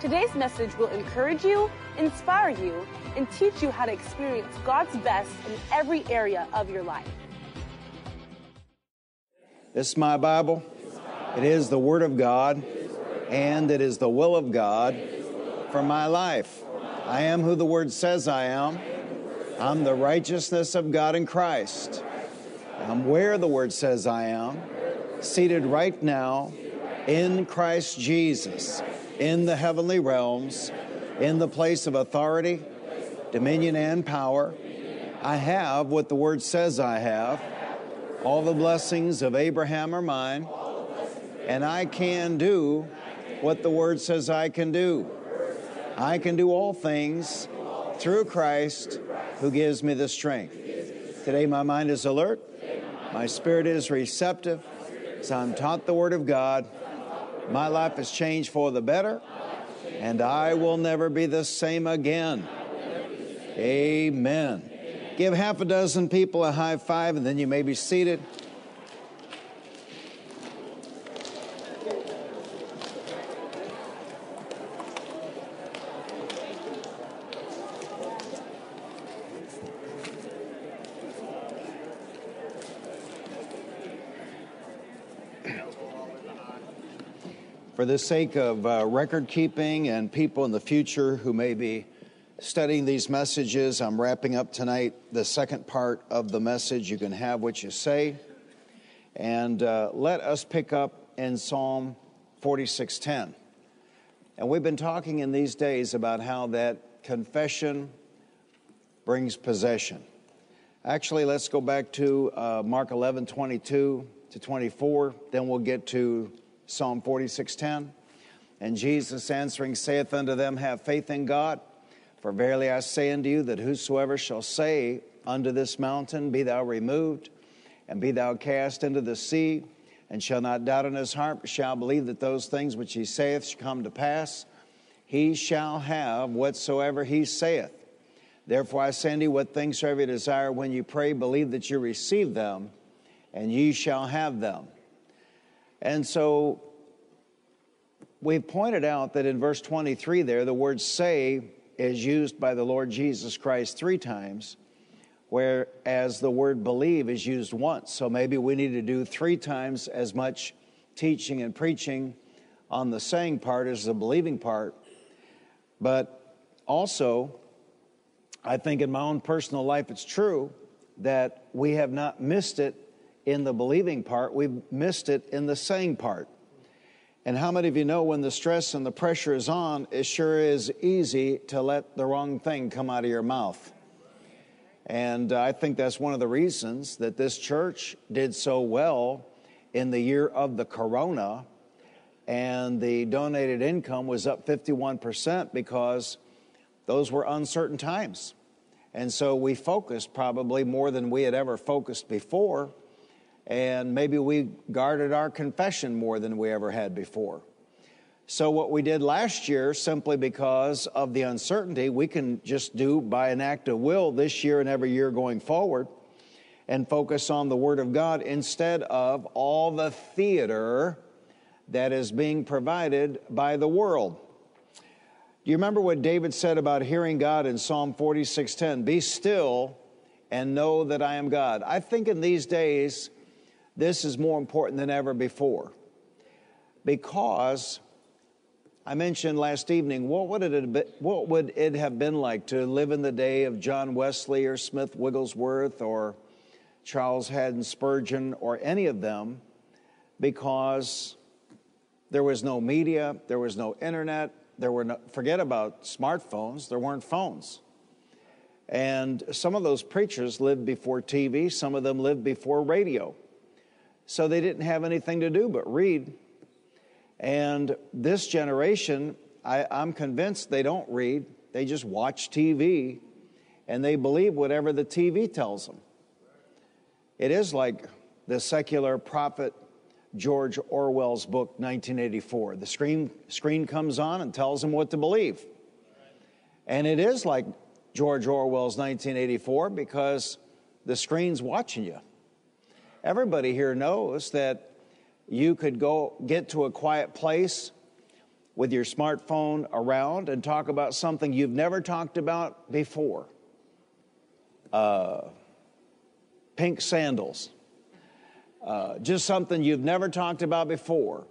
Today's message will encourage you, inspire you, and teach you how to experience God's best in every area of your life. This is my Bible. It is the Word of God, and it is the will of God for my life. I am who the Word says I am. I'm the righteousness of God in Christ. I'm where the Word says I am, seated right now in Christ Jesus, in the heavenly realms, in the place of authority, dominion, and power. I have what the Word says I have. All the blessings of Abraham are mine, and I can do what the Word says I can do. I can do all things through Christ who gives me the strength. Today, my mind is alert, my spirit is receptive, so I'm taught the Word of God. My life has changed for the better, and I will never be the same again. Amen. Give half a dozen people a high five, and then you may be seated. For the sake of uh, record keeping and people in the future who may be studying these messages, I'm wrapping up tonight the second part of the message. You can have what you say. And uh, let us pick up in Psalm 46:10. And we've been talking in these days about how that confession brings possession. Actually, let's go back to uh, Mark 11:22 to 24. Then we'll get to Psalm 46:10. And Jesus answering saith unto them, Have faith in God. For verily I say unto you that whosoever shall say unto this mountain, Be thou removed, and be thou cast into the sea, and shall not doubt in his heart, but shall believe that those things which he saith shall come to pass, he shall have whatsoever he saith. Therefore I say unto you, what things soever you desire when you pray, believe that you receive them, and ye shall have them. And so we've pointed out that in verse 23 there, the word say is used by the Lord Jesus Christ three times, whereas the word believe is used once. So maybe we need to do three times as much teaching and preaching on the saying part as the believing part. But also, I think in my own personal life, it's true that we have not missed it in the believing part, we've missed it in the saying part. And how many of you know when the stress and the pressure is on, it sure is easy to let the wrong thing come out of your mouth? And uh, I think that's one of the reasons that this church did so well in the year of the corona, and the donated income was up 51% because those were uncertain times. And so we focused probably more than we had ever focused before and maybe we guarded our confession more than we ever had before. So, what we did last year, simply because of the uncertainty, we can just do by an act of will this year and every year going forward and focus on the Word of God instead of all the theater that is being provided by the world. Do you remember what David said about hearing God in Psalm 46:10? Be still and know that I am God. I think in these days, this is more important than ever before because I mentioned last evening, what would, it have been, what would it have been like to live in the day of John Wesley or Smith Wigglesworth or Charles Haddon Spurgeon or any of them because there was no media, there was no internet, there were no, forget about smartphones, there weren't phones. And some of those preachers lived before TV, some of them lived before radio. So they didn't have anything to do but read. And this generation, I, am convinced they don't read, they just watch TV and they believe whatever the TV tells them. It is like the secular prophet George Orwell's book, 1984. The screen, screen comes on and tells them what to believe. And it is like George Orwell's 1984 because the screen's watching you. Everybody here knows that you could go get to a quiet place with your smartphone around and talk about something you've never talked about before. Uh, pink sandals. Uh, just something you've never talked about before.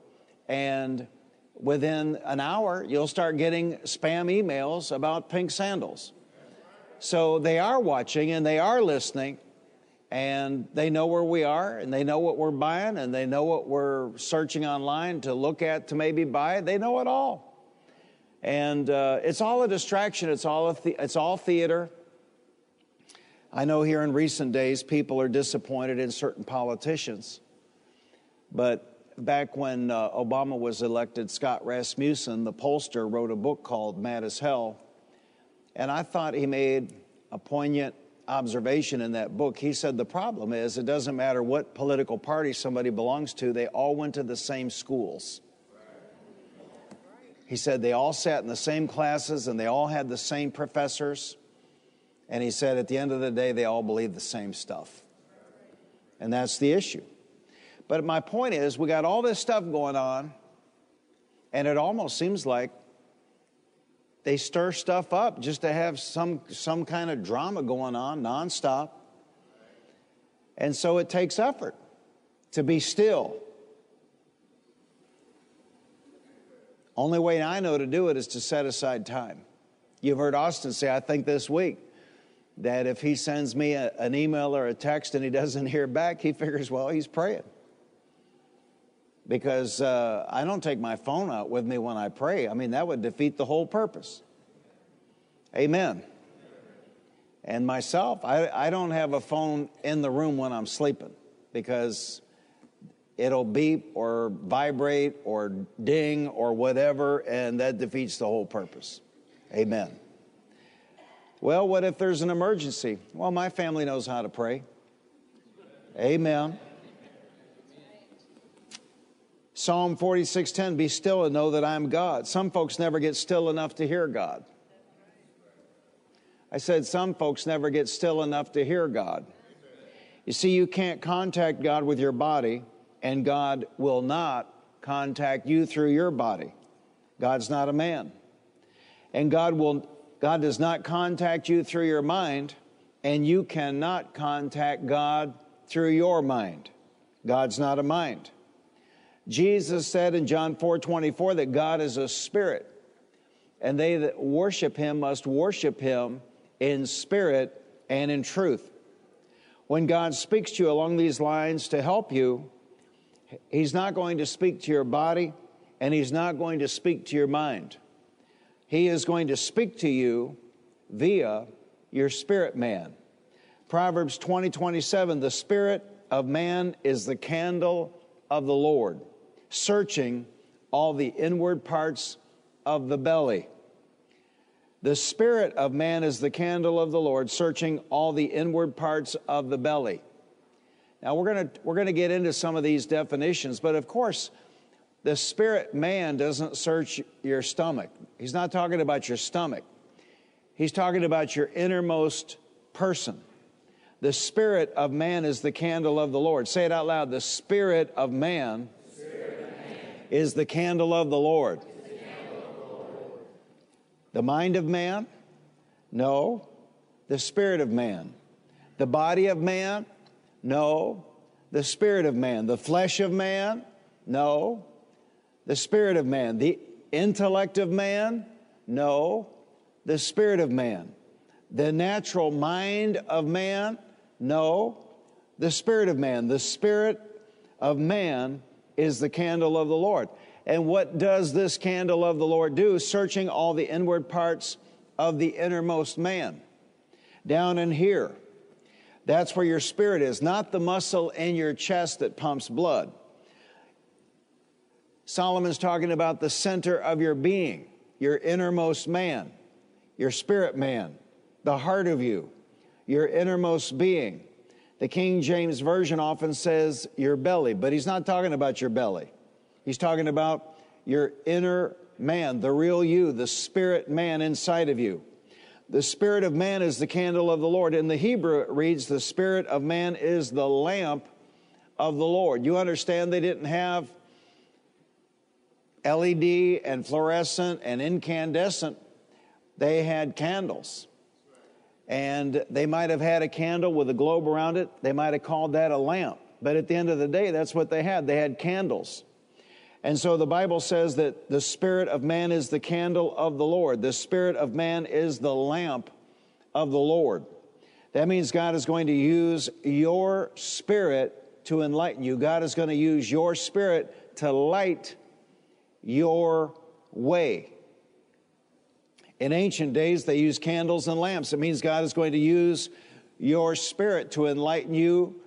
And within an hour, you'll start getting spam emails about pink sandals. So they are watching and they are listening, and they know where we are, and they know what we're buying, and they know what we're searching online to look at to maybe buy. They know it all. And uh, it's all a distraction, it's all, a it's all theater. I know here in recent days, people are disappointed in certain politicians. But back when uh, Obama was elected, Scott Rasmussen, the pollster, wrote a book called Mad as Hell. And I thought he made a poignant observation in that book. He said the problem is it doesn't matter what political party somebody belongs to, they all went to the same schools. He said they all sat in the same classes and they all had the same professors. And he said at the end of the day, they all believe the same stuff. And that's the issue. But my point is, we got all this stuff going on, and it almost seems like they stir stuff up just to have some, some kind of drama going on nonstop. And so it takes effort to be still. Only way I know to do it is to set aside time. You've heard Austin say, I think this week, that if he sends me a, an email or a text and he doesn't hear back, he figures, well, he's praying. Because uh, I don't take my phone out with me when I pray. I mean, that would defeat the whole purpose. Amen. And myself, I, I don't have a phone in the room when I'm sleeping because it'll beep or vibrate or ding or whatever, and that defeats the whole purpose. Amen. Well, what if there's an emergency? Well, my family knows how to pray. Amen. Psalm 46:10 be still and know that I'm God. Some folks never get still enough to hear God. I said some folks never get still enough to hear God. You see you can't contact God with your body and God will not contact you through your body. God's not a man. And God will God does not contact you through your mind, and you cannot contact God through your mind. God's not a mind. Jesus said in John 4 24 that God is a spirit, and they that worship him must worship him in spirit and in truth. When God speaks to you along these lines to help you, he's not going to speak to your body and he's not going to speak to your mind. He is going to speak to you via your spirit man. Proverbs 20 27, the spirit of man is the candle of the Lord, searching all the inward parts of the belly. The spirit of man is the candle of the Lord, searching all the inward parts of the belly. Now, we're going to we're going to get into some of these definitions, but of course, the spirit man doesn't search your stomach. He's not talking about your stomach. He's talking about your innermost person. The spirit of man is the candle of the Lord. Say it out loud. The spirit of man. Is the candle of the Lord. The mind of man? No. The spirit of man. The body of man? No. The spirit of man. The flesh of man? No. The spirit of man. The intellect of man? No. The spirit of man. The natural mind of man? No. The spirit of man. The spirit of man is the candle of the Lord. And what does this candle of the Lord do? Searching all the inward parts of the innermost man. Down in here. That's where your spirit is, not the muscle in your chest that pumps blood. Solomon's talking about the center of your being, your innermost man, your spirit man, the heart of you. your innermost being. The King James Version often says your belly, but he's not talking about your belly. He's talking about your inner man, the real you, the spirit man inside of you. The spirit of man is the candle of the Lord. In the Hebrew, it reads, the spirit of man is the lamp of the Lord. You understand they didn't have LED and fluorescent and incandescent, they had candles. And they might have had a candle with a globe around it. They might have called that a lamp. But at the end of the day, that's what they had. They had candles. And so the Bible says that the spirit of man is the candle of the Lord. The spirit of man is the lamp of the Lord. That means God is going to use your spirit to enlighten you. God is going to use your spirit to light your way. In ancient days, they used candles and lamps. It means God is going to use your spirit to enlighten you,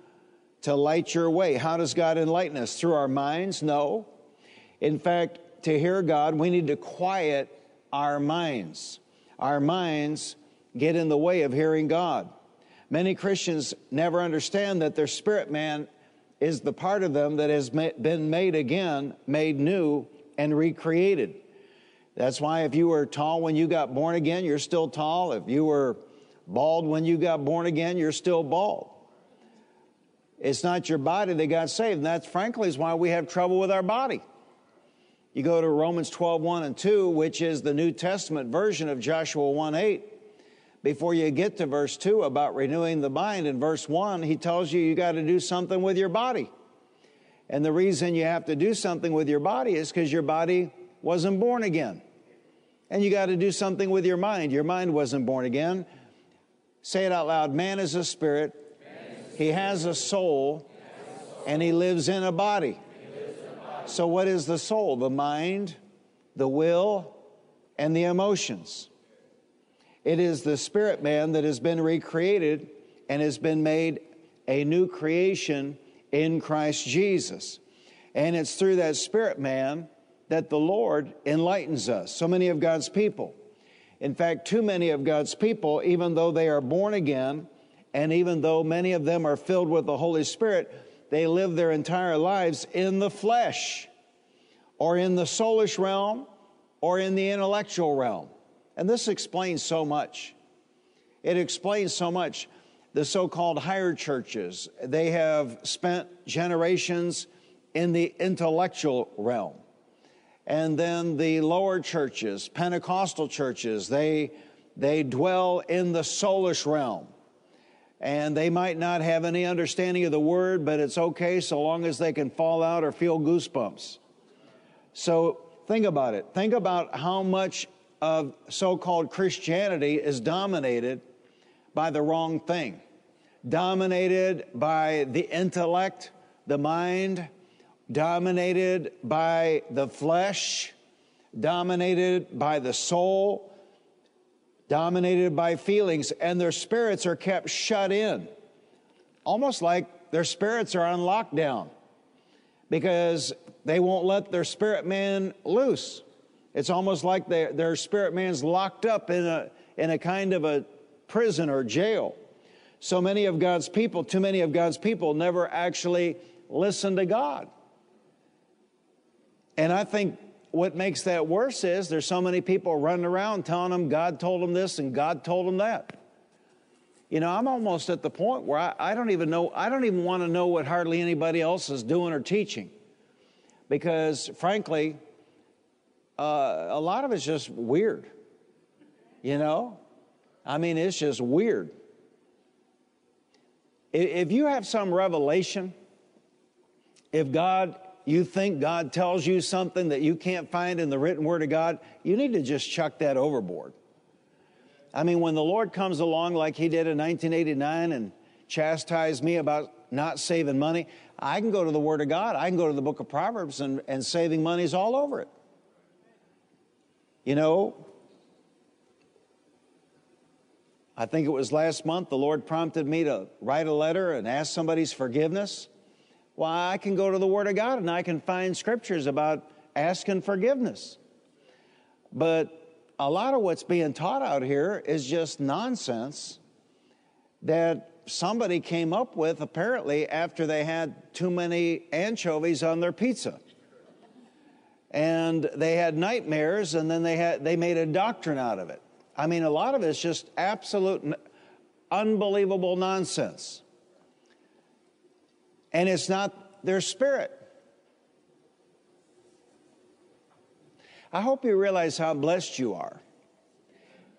to light your way. How does God enlighten us? Through our minds? No. In fact, to hear God, we need to quiet our minds. Our minds get in the way of hearing God. Many Christians never understand that their spirit man is the part of them that has been made again, made new, and recreated. That's why if you were tall when you got born again, you're still tall. If you were bald when you got born again, you're still bald. It's not your body that got saved. And that's frankly is why we have trouble with our body. You go to Romans 12, 1 and 2, which is the New Testament version of Joshua 1 8. Before you get to verse 2 about renewing the mind, in verse 1, he tells you you got to do something with your body. And the reason you have to do something with your body is because your body wasn't born again. And you got to do something with your mind. Your mind wasn't born again. Say it out loud man is a spirit, he has a soul, and he lives in a body. So, what is the soul? The mind, the will, and the emotions. It is the spirit man that has been recreated and has been made a new creation in Christ Jesus. And it's through that spirit man that the Lord enlightens us. So many of God's people. In fact, too many of God's people, even though they are born again, and even though many of them are filled with the Holy Spirit, they live their entire lives in the flesh, or in the soulish realm, or in the intellectual realm. And this explains so much. It explains so much the so called higher churches, they have spent generations in the intellectual realm. And then the lower churches, Pentecostal churches, they, they dwell in the soulish realm. And they might not have any understanding of the word, but it's okay so long as they can fall out or feel goosebumps. So think about it. Think about how much of so called Christianity is dominated by the wrong thing, dominated by the intellect, the mind, dominated by the flesh, dominated by the soul, dominated by feelings, and their spirits are kept shut in, almost like their spirits are on lockdown because they won't let their spirit man loose. It's almost like their, their spirit man's locked up in a, in a kind of a prison or jail. So many of God's people, too many of God's people, never actually listen to God. And I think what makes that worse is there's so many people running around telling them God told them this and God told them that. You know, I'm almost at the point where I, I don't even know, I don't even want to know what hardly anybody else is doing or teaching. Because frankly, uh, a lot of it's just weird. You know? I mean, it's just weird. If you have some revelation, if God, you think God tells you something that you can't find in the written word of God, you need to just chuck that overboard. I mean, when the Lord comes along like he did in 1989 and chastised me about not saving money, I can go to the Word of God. I can go to the book of Proverbs and, and saving money is all over it. You know, I think it was last month, the Lord prompted me to write a letter and ask somebody's forgiveness. Well, I can go to the Word of God and I can find scriptures about asking forgiveness. But a lot of what's being taught out here is just nonsense. that somebody came up with apparently after they had too many anchovies on their pizza. And they had nightmares and then they had they made a doctrine out of it. I mean a lot of it's just absolute unbelievable nonsense. And it's not their spirit. I hope you realize how blessed you are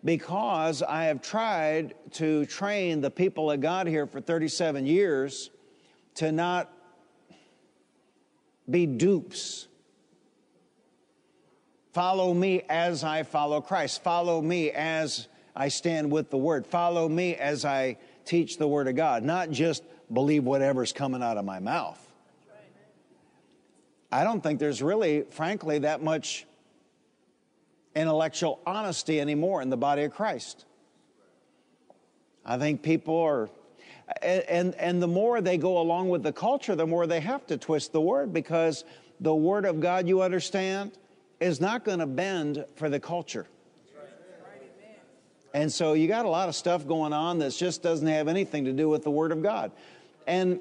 because I have tried to train the people that got here for 37 years to not be dupes. Follow me as I follow Christ. Follow me as I stand with the Word. Follow me as I teach the Word of God, not just believe whatever's coming out of my mouth. I don't think there's really, frankly, that much intellectual honesty anymore in the body of Christ. I think people are, and, and the more they go along with the culture, the more they have to twist the word because the word of God, you understand, is not going to bend for the culture. And so you got a lot of stuff going on that just doesn't have anything to do with the Word of God. And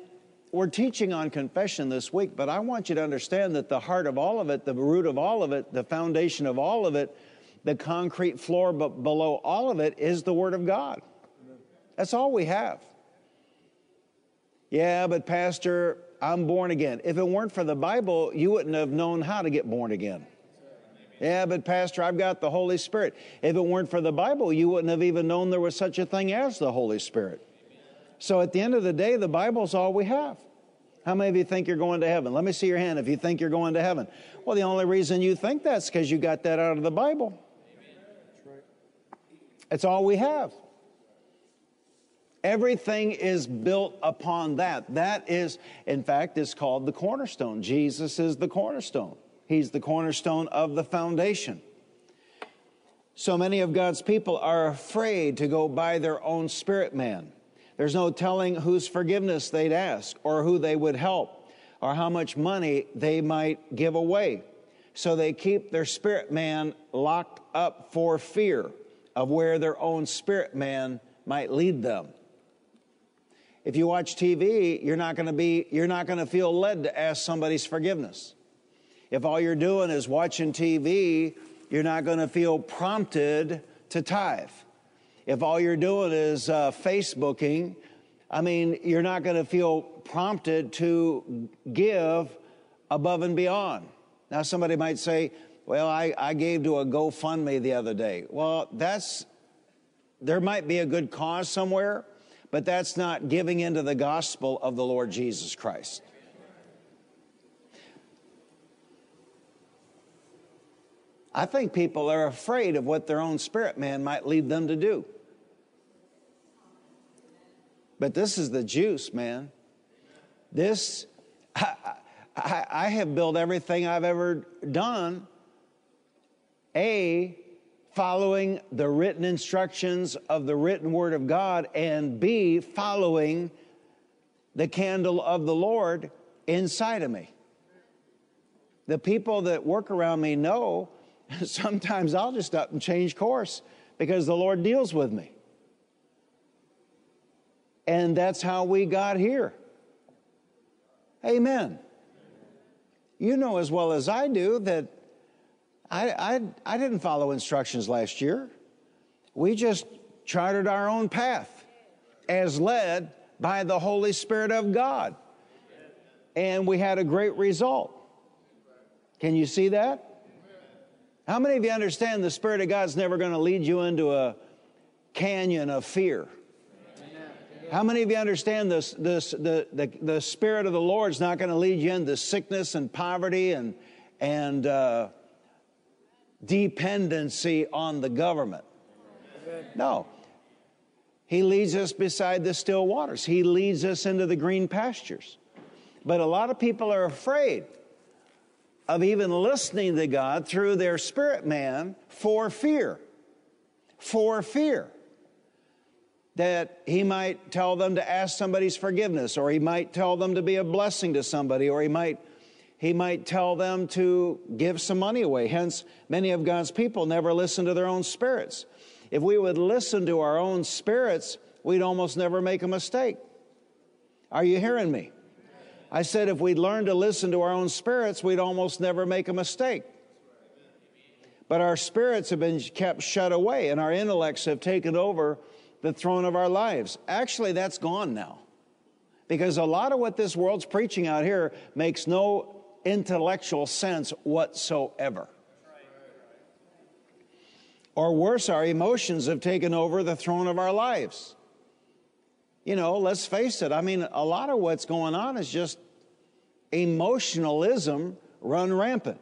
we're teaching on confession this week, but I want you to understand that the heart of all of it, the root of all of it, the foundation of all of it, the concrete floor but below all of it is the Word of God. That's all we have. Yeah, but Pastor, I'm born again. If it weren't for the Bible, you wouldn't have known how to get born again. Yeah, but Pastor, I've got the Holy Spirit. If it weren't for the Bible, you wouldn't have even known there was such a thing as the Holy Spirit. So at the end of the day, the Bible's all we have. How many of you think you're going to heaven? Let me see your hand if you think you're going to heaven. Well, the only reason you think that's because you got that out of the Bible. That's all we have. Everything is built upon that. That is, in fact, is called the cornerstone. Jesus is the cornerstone. He's the cornerstone of the foundation. So many of God's people are afraid to go by their own spirit man. There's no telling whose forgiveness they'd ask or who they would help or how much money they might give away. So they keep their spirit man locked up for fear of where their own spirit man might lead them. If you watch TV, you're not going to be you're not going to feel led to ask somebody's forgiveness. If all you're doing is watching TV, you're not going to feel prompted to tithe. If all you're doing is uh, Facebooking, I mean, you're not going to feel prompted to give above and beyond. Now, somebody might say, well, I, I gave to a GoFundMe the other day. Well, that's, there might be a good cause somewhere, but that's not giving into the gospel of the Lord Jesus Christ. I think people are afraid of what their own spirit man might lead them to do. But this is the juice, man. This, I, I, I have built everything I've ever done a, following the written instructions of the written word of God, and B, following the candle of the Lord inside of me. The people that work around me know sometimes I'll just up and change course because the Lord deals with me. And that's how we got here. Amen. You know as well as I do that I, I, I didn't follow instructions last year. We just charted our own path as led by the Holy Spirit of God. And we had a great result. Can you see that? How many of you understand the Spirit of God's never going to lead you into a canyon of fear? How many of you understand this, this, the, the, the Spirit of the Lord's not going to lead you into sickness and poverty and, and uh, dependency on the government. No. He leads us beside the still waters, He leads us into the green pastures. But a lot of people are afraid of even listening to God through their spirit man for fear. For fear that he might tell them to ask somebody's forgiveness, or he might tell them to be a blessing to somebody, or he might he might tell them to give some money away. Hence, many of God's people never listen to their own spirits. If we would listen to our own spirits, we'd almost never make a mistake. Are you hearing me? I said if we'd learn to listen to our own spirits, we'd almost never make a mistake. But our spirits have been kept shut away, and our intellects have taken over the throne of our lives. Actually, that's gone now. Because a lot of what this world's preaching out here makes no intellectual sense whatsoever. Or worse, our emotions have taken over the throne of our lives. You know, let's face it. I mean, a lot of what's going on is just emotionalism run rampant.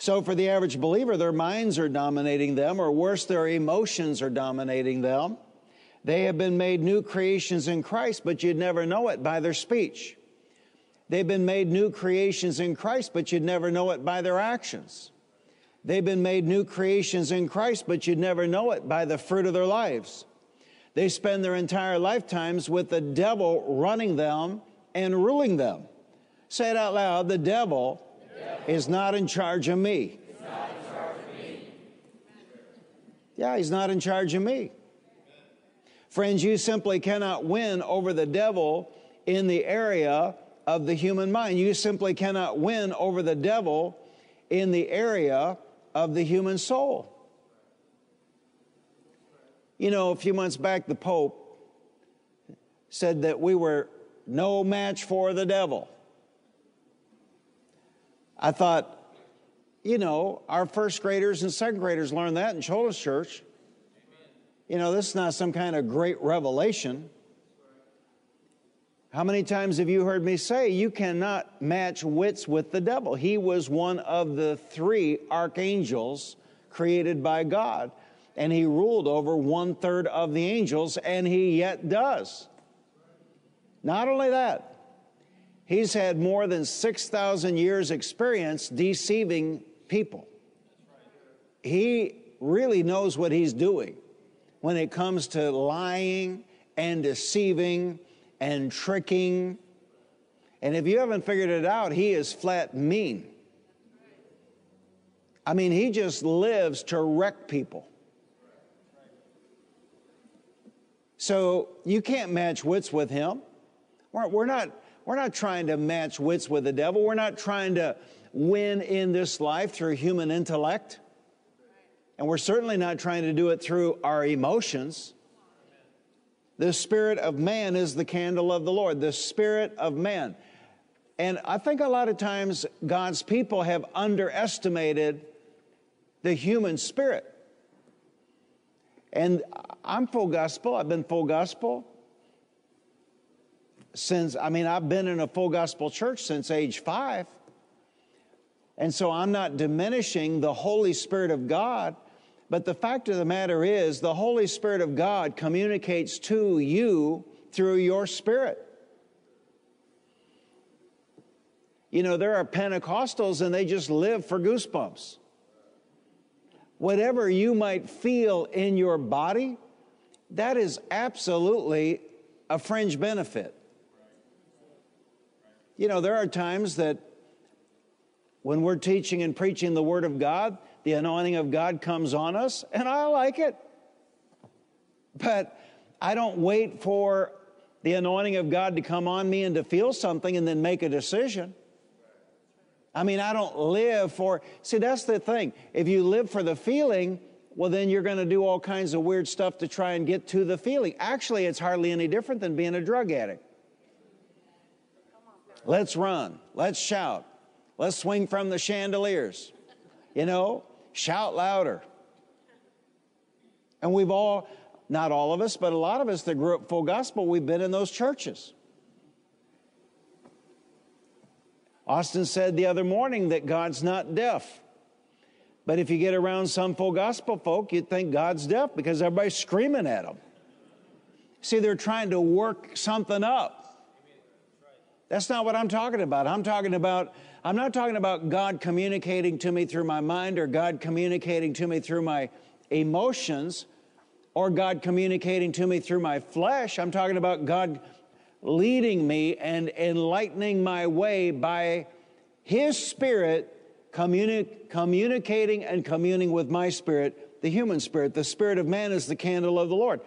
So, for the average believer, their minds are dominating them, or worse, their emotions are dominating them. They have been made new creations in Christ, but you'd never know it by their speech. They've been made new creations in Christ, but you'd never know it by their actions. They've been made new creations in Christ, but you'd never know it by the fruit of their lives. They spend their entire lifetimes with the devil running them and ruling them. Say it out loud the devil, the devil. is not in charge of me. Charge of me. Yeah, he's not in charge of me. Friends, you simply cannot win over the devil in the area of the human mind. You simply cannot win over the devil in the area of the human soul. You know, a few months back, the Pope said that we were no match for the devil. I thought, you know, our first graders and second graders learned that in children's church. You know, this is not some kind of great revelation. How many times have you heard me say you cannot match wits with the devil? He was one of the three archangels created by God, and he ruled over one third of the angels, and he yet does. Not only that, He's had more than 6,000 years' experience deceiving people. He really knows what he's doing when it comes to lying and deceiving and tricking. And if you haven't figured it out, he is flat mean. I mean, he just lives to wreck people. So you can't match wits with him. We're, we're not we're not trying to match wits with the devil. We're not trying to win in this life through human intellect. And we're certainly not trying to do it through our emotions. The spirit of man is the candle of the Lord, the spirit of man. And I think a lot of times God's people have underestimated the human spirit. And I'm full gospel, I've been full gospel since, I mean, I've been in a full gospel church since age five. And so I'm not diminishing the Holy Spirit of God. But the fact of the matter is, the Holy Spirit of God communicates to you through your spirit. You know, there are Pentecostals and they just live for goosebumps. Whatever you might feel in your body, that is absolutely a fringe benefit. You know, there are times that when we're teaching and preaching the Word of God, the anointing of God comes on us, and I like it. But I don't wait for the anointing of God to come on me and to feel something and then make a decision. I mean, I don't live for, see, that's the thing. If you live for the feeling, well, then you're going to do all kinds of weird stuff to try and get to the feeling. Actually, it's hardly any different than being a drug addict. Let's run. Let's shout. Let's swing from the chandeliers. You know, shout louder. And we've all, not all of us, but a lot of us that grew up full gospel, we've been in those churches. Austin said the other morning that God's not deaf. But if you get around some full gospel folk, you'd think God's deaf because everybody's screaming at them. See, they're trying to work something up. That's not what I'm talking about. I'm talking about, I'm not talking about God communicating to me through my mind or God communicating to me through my emotions or God communicating to me through my flesh. I'm talking about God leading me and enlightening my way by His Spirit communi- communicating and communing with my spirit, the human spirit. The spirit of man is the candle of the Lord.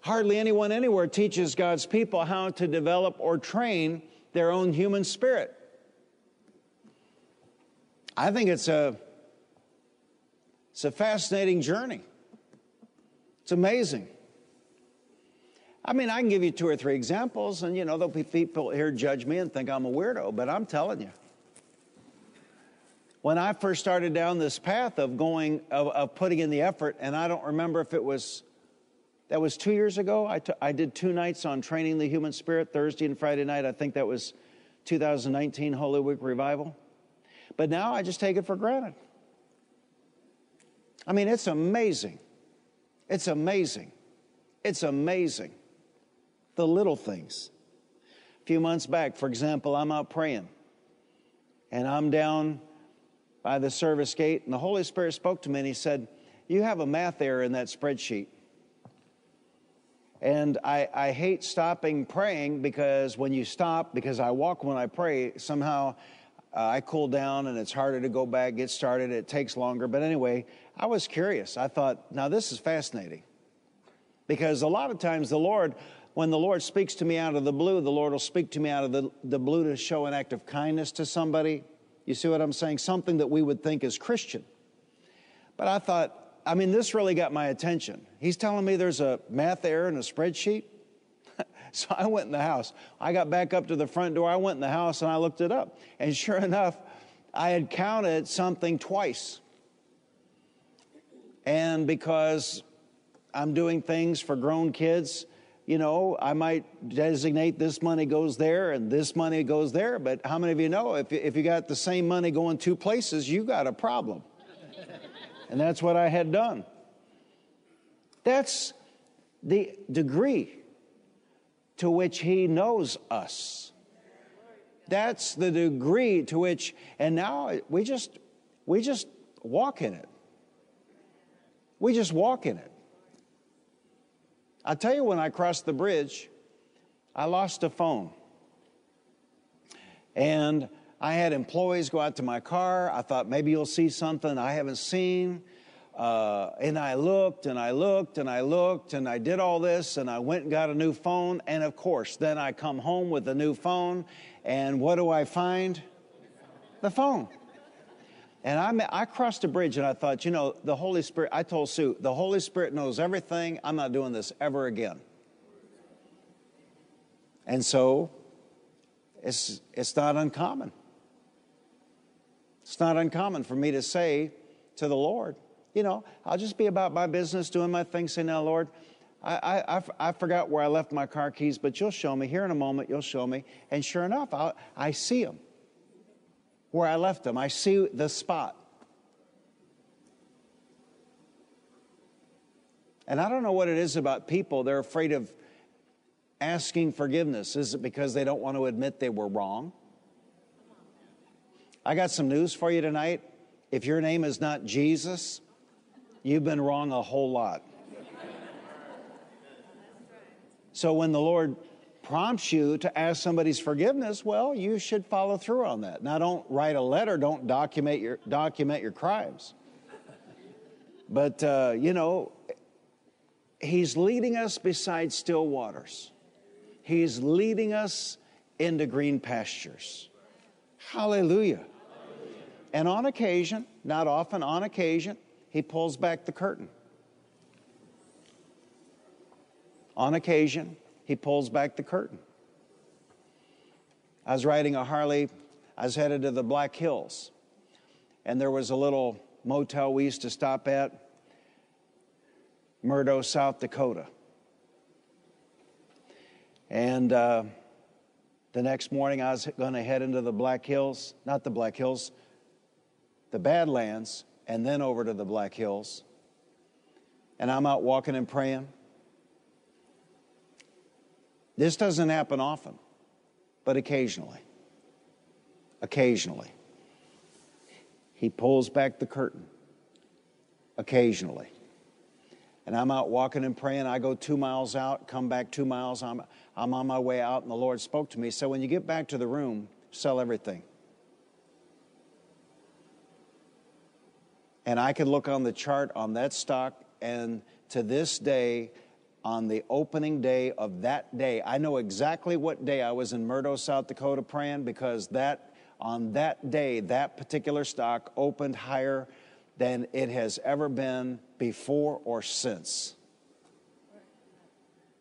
Hardly anyone anywhere teaches God's people how to develop or train their own human spirit. I think it's a it's a fascinating journey. It's amazing. I mean, I can give you two or three examples, and you know, there'll be people here judge me and think I'm a weirdo, but I'm telling you. When I first started down this path of going, of, of putting in the effort, and I don't remember if it was, that was two years ago. I, t- I did two nights on training the human spirit, Thursday and Friday night. I think that was 2019 Holy Week Revival. But now I just take it for granted. I mean, it's amazing. It's amazing. It's amazing the little things. A few months back, for example, I'm out praying and I'm down by the service gate, and the Holy Spirit spoke to me and He said, You have a math error in that spreadsheet. And I, I hate stopping praying because when you stop, because I walk when I pray, somehow uh, I cool down and it's harder to go back, get started. It takes longer. But anyway, I was curious. I thought, now this is fascinating. Because a lot of times the Lord when the Lord speaks to me out of the blue, the Lord will speak to me out of the, the blue to show an act of kindness to somebody. You see what I'm saying? Something that we would think is Christian. But I thought, I mean, this really got my attention. He's telling me there's a math error in a spreadsheet. so I went in the house. I got back up to the front door. I went in the house and I looked it up. And sure enough, I had counted something twice. And because I'm doing things for grown kids, you know, I might designate this money goes there and this money goes there, but how many of you know if, if you got the same money going two places, you got a problem? and that's what I had done. That's the degree to which He knows us. That's the degree to which, and now we just, we just walk in it. We just walk in it. I tell you, when I crossed the bridge, I lost a phone. And I had employees go out to my car. I thought maybe you'll see something I haven't seen. Uh, and I looked and I looked and I looked and I did all this and I went and got a new phone. And of course, then I come home with a new phone. And what do I find? The phone. And I, I crossed a bridge and I thought, you know, the Holy Spirit, I told Sue, the Holy Spirit knows everything. I'm not doing this ever again. And so it's, it's not uncommon. It's not uncommon for me to say to the Lord, you know, I'll just be about my business, doing my thing, say, now, Lord, I, I, I, forgot where I left my car keys, but you'll show me. Here in a moment, you'll show me. And sure enough, I'll, I see them where I left them. I see the spot. And I don't know what it is about people. They're afraid of asking forgiveness. Is it because they don't want to admit they were wrong? I got some news for you tonight. If your name is not Jesus, you've been wrong a whole lot. So when the Lord prompts you to ask somebody's forgiveness, well, you should follow through on that. Now, don't write a letter, don't document your, document your crimes. But, uh, you know, He's leading us beside still waters, He's leading us into green pastures. Hallelujah. And on occasion, not often, on occasion, He pulls back the curtain. On occasion, he pulls back the curtain. I was riding a Harley, I was headed to the Black Hills, and there was a little motel we used to stop at, Murdo, South Dakota. And uh, the next morning, I was going to head into the Black Hills, not the Black Hills, the Badlands, and then over to the Black Hills. And I'm out walking and praying. This doesn't happen often, but occasionally. Occasionally. He pulls back the curtain. Occasionally. And I'm out walking and praying. I go two miles out, come back two miles. I'm, I'm on my way out, and the Lord spoke to me. So when you get back to the room, sell everything. And I could look on the chart on that stock, and to this day, on the opening day of that day. I know exactly what day I was in Murdo, South Dakota praying because that on that day, that particular stock opened higher than it has ever been before or since.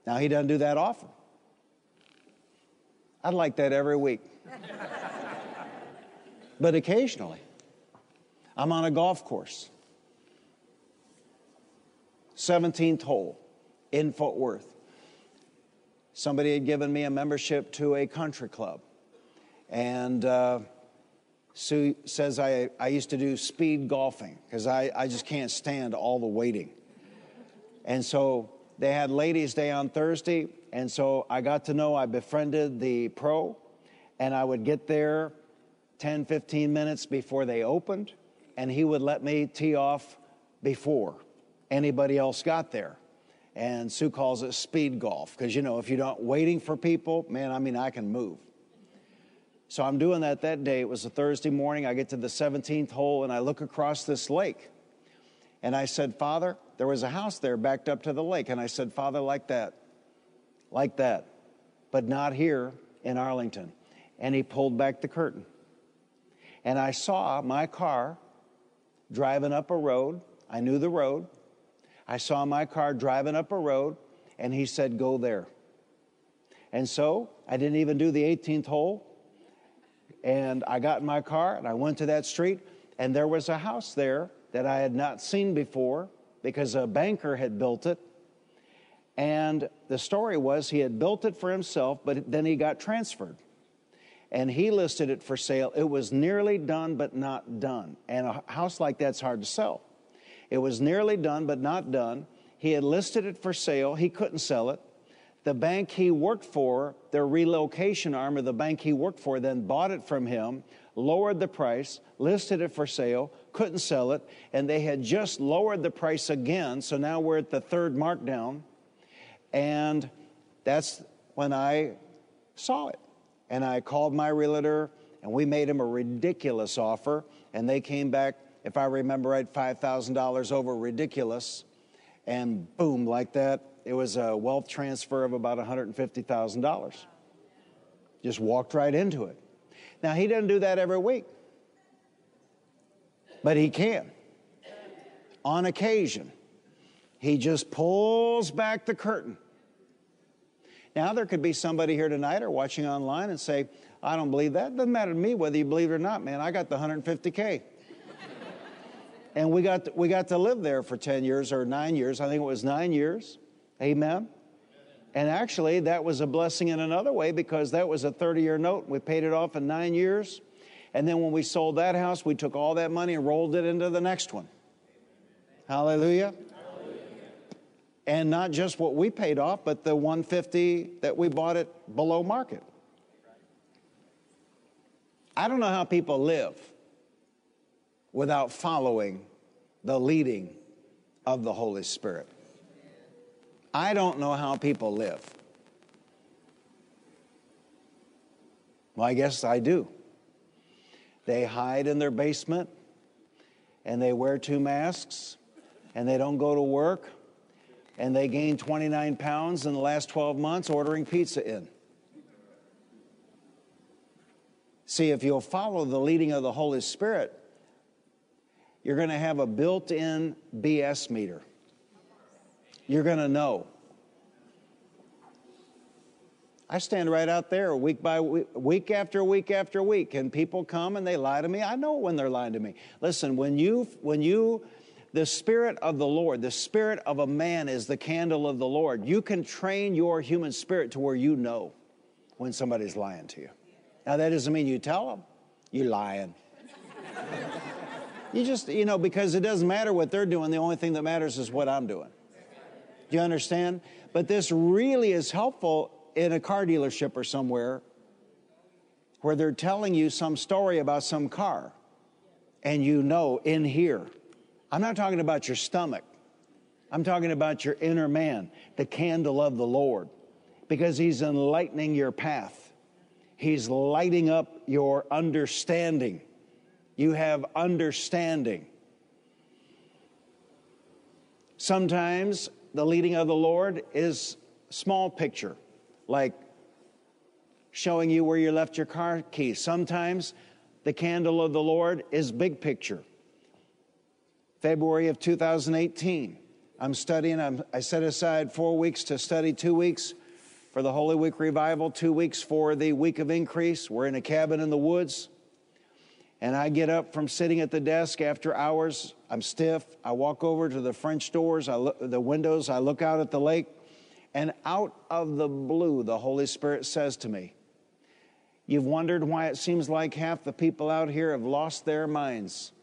Now, he doesn't do that often. I'd like that every week. but occasionally, I'm on a golf course, 17th hole in Fort Worth. Somebody had given me a membership to a country club. And uh, Sue says I, I used to do speed golfing because I, I just can't stand all the waiting. And so they had ladies' day on Thursday. And so I got to know, I befriended the pro, and I would get there 10, 15 minutes before they opened, and he would let me tee off before anybody else got there. And Sue calls it speed golf because, you know, if you're not waiting for people, man, I mean, I can move. So I'm doing that that day. It was a Thursday morning. I get to the 17th hole and I look across this lake. And I said, Father, there was a house there backed up to the lake. And I said, Father, like that, like that, but not here in Arlington. And he pulled back the curtain. And I saw my car driving up a road. I knew the road. I saw my car driving up a road, and he said, Go there. And so I didn't even do the 18th hole. And I got in my car and I went to that street, and there was a house there that I had not seen before because a banker had built it. And the story was he had built it for himself, but then he got transferred. And he listed it for sale. It was nearly done, but not done. And a house like that's hard to sell. It was nearly done, but not done. He had listed it for sale. He couldn't sell it. The bank he worked for, their relocation arm of the bank he worked for, then bought it from him, lowered the price, listed it for sale, couldn't sell it, and they had just lowered the price again. So now we're at the third markdown. And that's when I saw it. And I called my realtor, and we made him a ridiculous offer. And they came back, if I remember right, $5,000 over ridiculous. And boom, like that, it was a wealth transfer of about $150,000. Just walked right into it. Now, he doesn't do that every week, but he can. On occasion, he just pulls back the curtain. Now, there could be somebody here tonight or watching online and say, I don't believe that. It doesn't matter to me whether you believe it or not, man. I got the 150K. And we got, to, we got to live there for 10 years or nine years. I think it was nine years. Amen. And actually, that was a blessing in another way because that was a 30 year note. We paid it off in nine years. And then when we sold that house, we took all that money and rolled it into the next one. Hallelujah. Hallelujah. And not just what we paid off, but the 150 that we bought it below market. I don't know how people live without following the leading of the Holy Spirit. I don't know how people live. Well, I guess I do. They hide in their basement and they wear two masks and they don't go to work and they gain 29 pounds in the last 12 months ordering pizza in. See, if you'll follow the leading of the Holy Spirit, you're going to have a built in BS meter you're going to know. I stand right out there week by week, week after week after week, and people come and they lie to me. I know when they're lying to me. Listen, when you, when you, the Spirit of the Lord, the Spirit of a man is the candle of the Lord. You can train your human spirit to where you know when somebody's lying to you. Now, that doesn't mean you tell them, you're lying. You just, you know, because it doesn't matter what they're doing, the only thing that matters is what I'm doing. Do you understand? But this really is helpful in a car dealership or somewhere where they're telling you some story about some car and you know in here. I'm not talking about your stomach. I'm talking about your inner man, the candle of the Lord, because He's enlightening your path. He's lighting up your understanding. You have understanding. Sometimes the leading of the Lord is small picture, like showing you where you left your car keys. Sometimes the candle of the Lord is big picture. February of 2018, I'm studying, I'm, i set aside four weeks to study, two weeks for the Holy Week revival, two weeks for the week of increase. We're in a cabin in the woods. And I get up from sitting at the desk after hours. I'm stiff. I walk over to the French doors, I look, the windows, I look out at the lake. And out of the blue, the Holy Spirit says to me, You've wondered why it seems like half the people out here have lost their minds.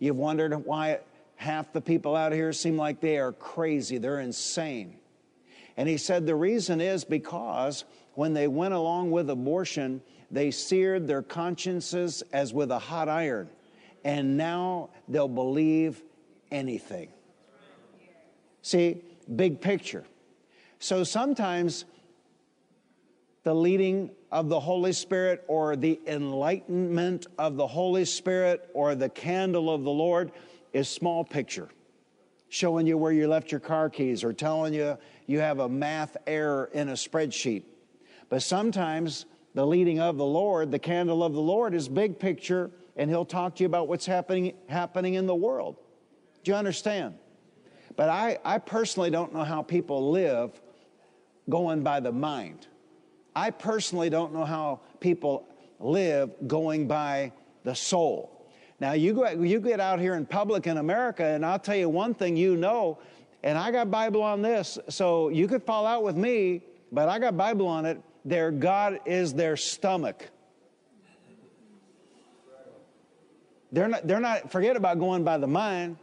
You've wondered why half the people out here seem like they are crazy, they're insane. And he said the reason is because when they went along with abortion, they seared their consciences as with a hot iron. And now they'll believe anything. See, big picture. So sometimes the leading of the Holy Spirit or the enlightenment of the Holy Spirit or the candle of the Lord is small picture, showing you where you left your car keys or telling you you have a math error in a spreadsheet. But sometimes the leading of the Lord, the candle of the Lord is big picture and he'll talk to you about what's happening happening in the world. Do you understand? But I, I personally don't know how people live going by the mind. I personally don't know how people live going by the soul. Now, you, go, you get out here in public in America, and I'll tell you one thing you know, and I got Bible on this, so you could fall out with me, but I got Bible on it. Their God is their stomach. They're not, they're not, forget about going by the mind.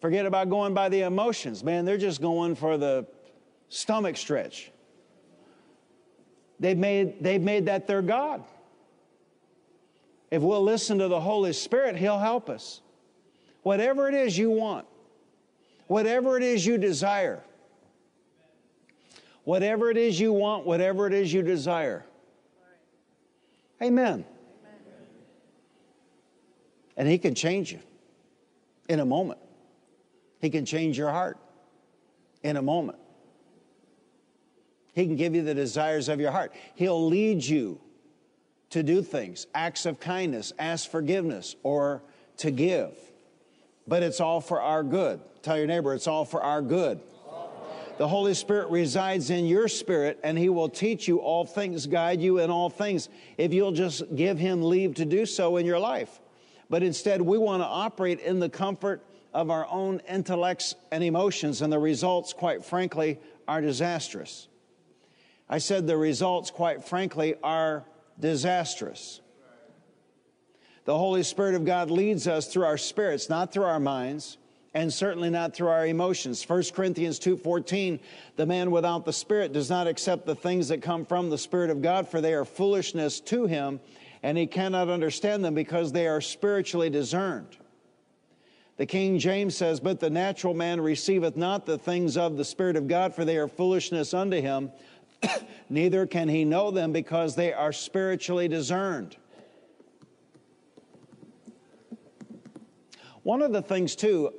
Forget about going by the emotions. Man, they're just going for the stomach stretch. They've made, they've made that their God. If we'll listen to the Holy Spirit, He'll help us. Whatever it is you want, whatever it is you desire, whatever it is you want, whatever it is you desire. Amen. And He can change you in a moment. He can change your heart in a moment. He can give you the desires of your heart. He'll lead you to do things, acts of kindness, ask forgiveness, or to give. But it's all for our good. Tell your neighbor, it's all for our good. The Holy Spirit resides in your spirit, and He will teach you all things, guide you in all things, if you'll just give Him leave to do so in your life. But instead, we want to operate in the comfort of our own intellects and emotions, and the results, quite frankly, are disastrous. I said the results, quite frankly, are disastrous. The Holy Spirit of God leads us through our spirits, not through our minds, and certainly not through our emotions. 1 Corinthians 2:14, the man without the Spirit does not accept the things that come from the Spirit of God, for they are foolishness to him, and he cannot understand them because they are spiritually discerned. The King James says, But the natural man receiveth not the things of the Spirit of God, for they are foolishness unto him, neither can he know them because they are spiritually discerned. One of the things, too,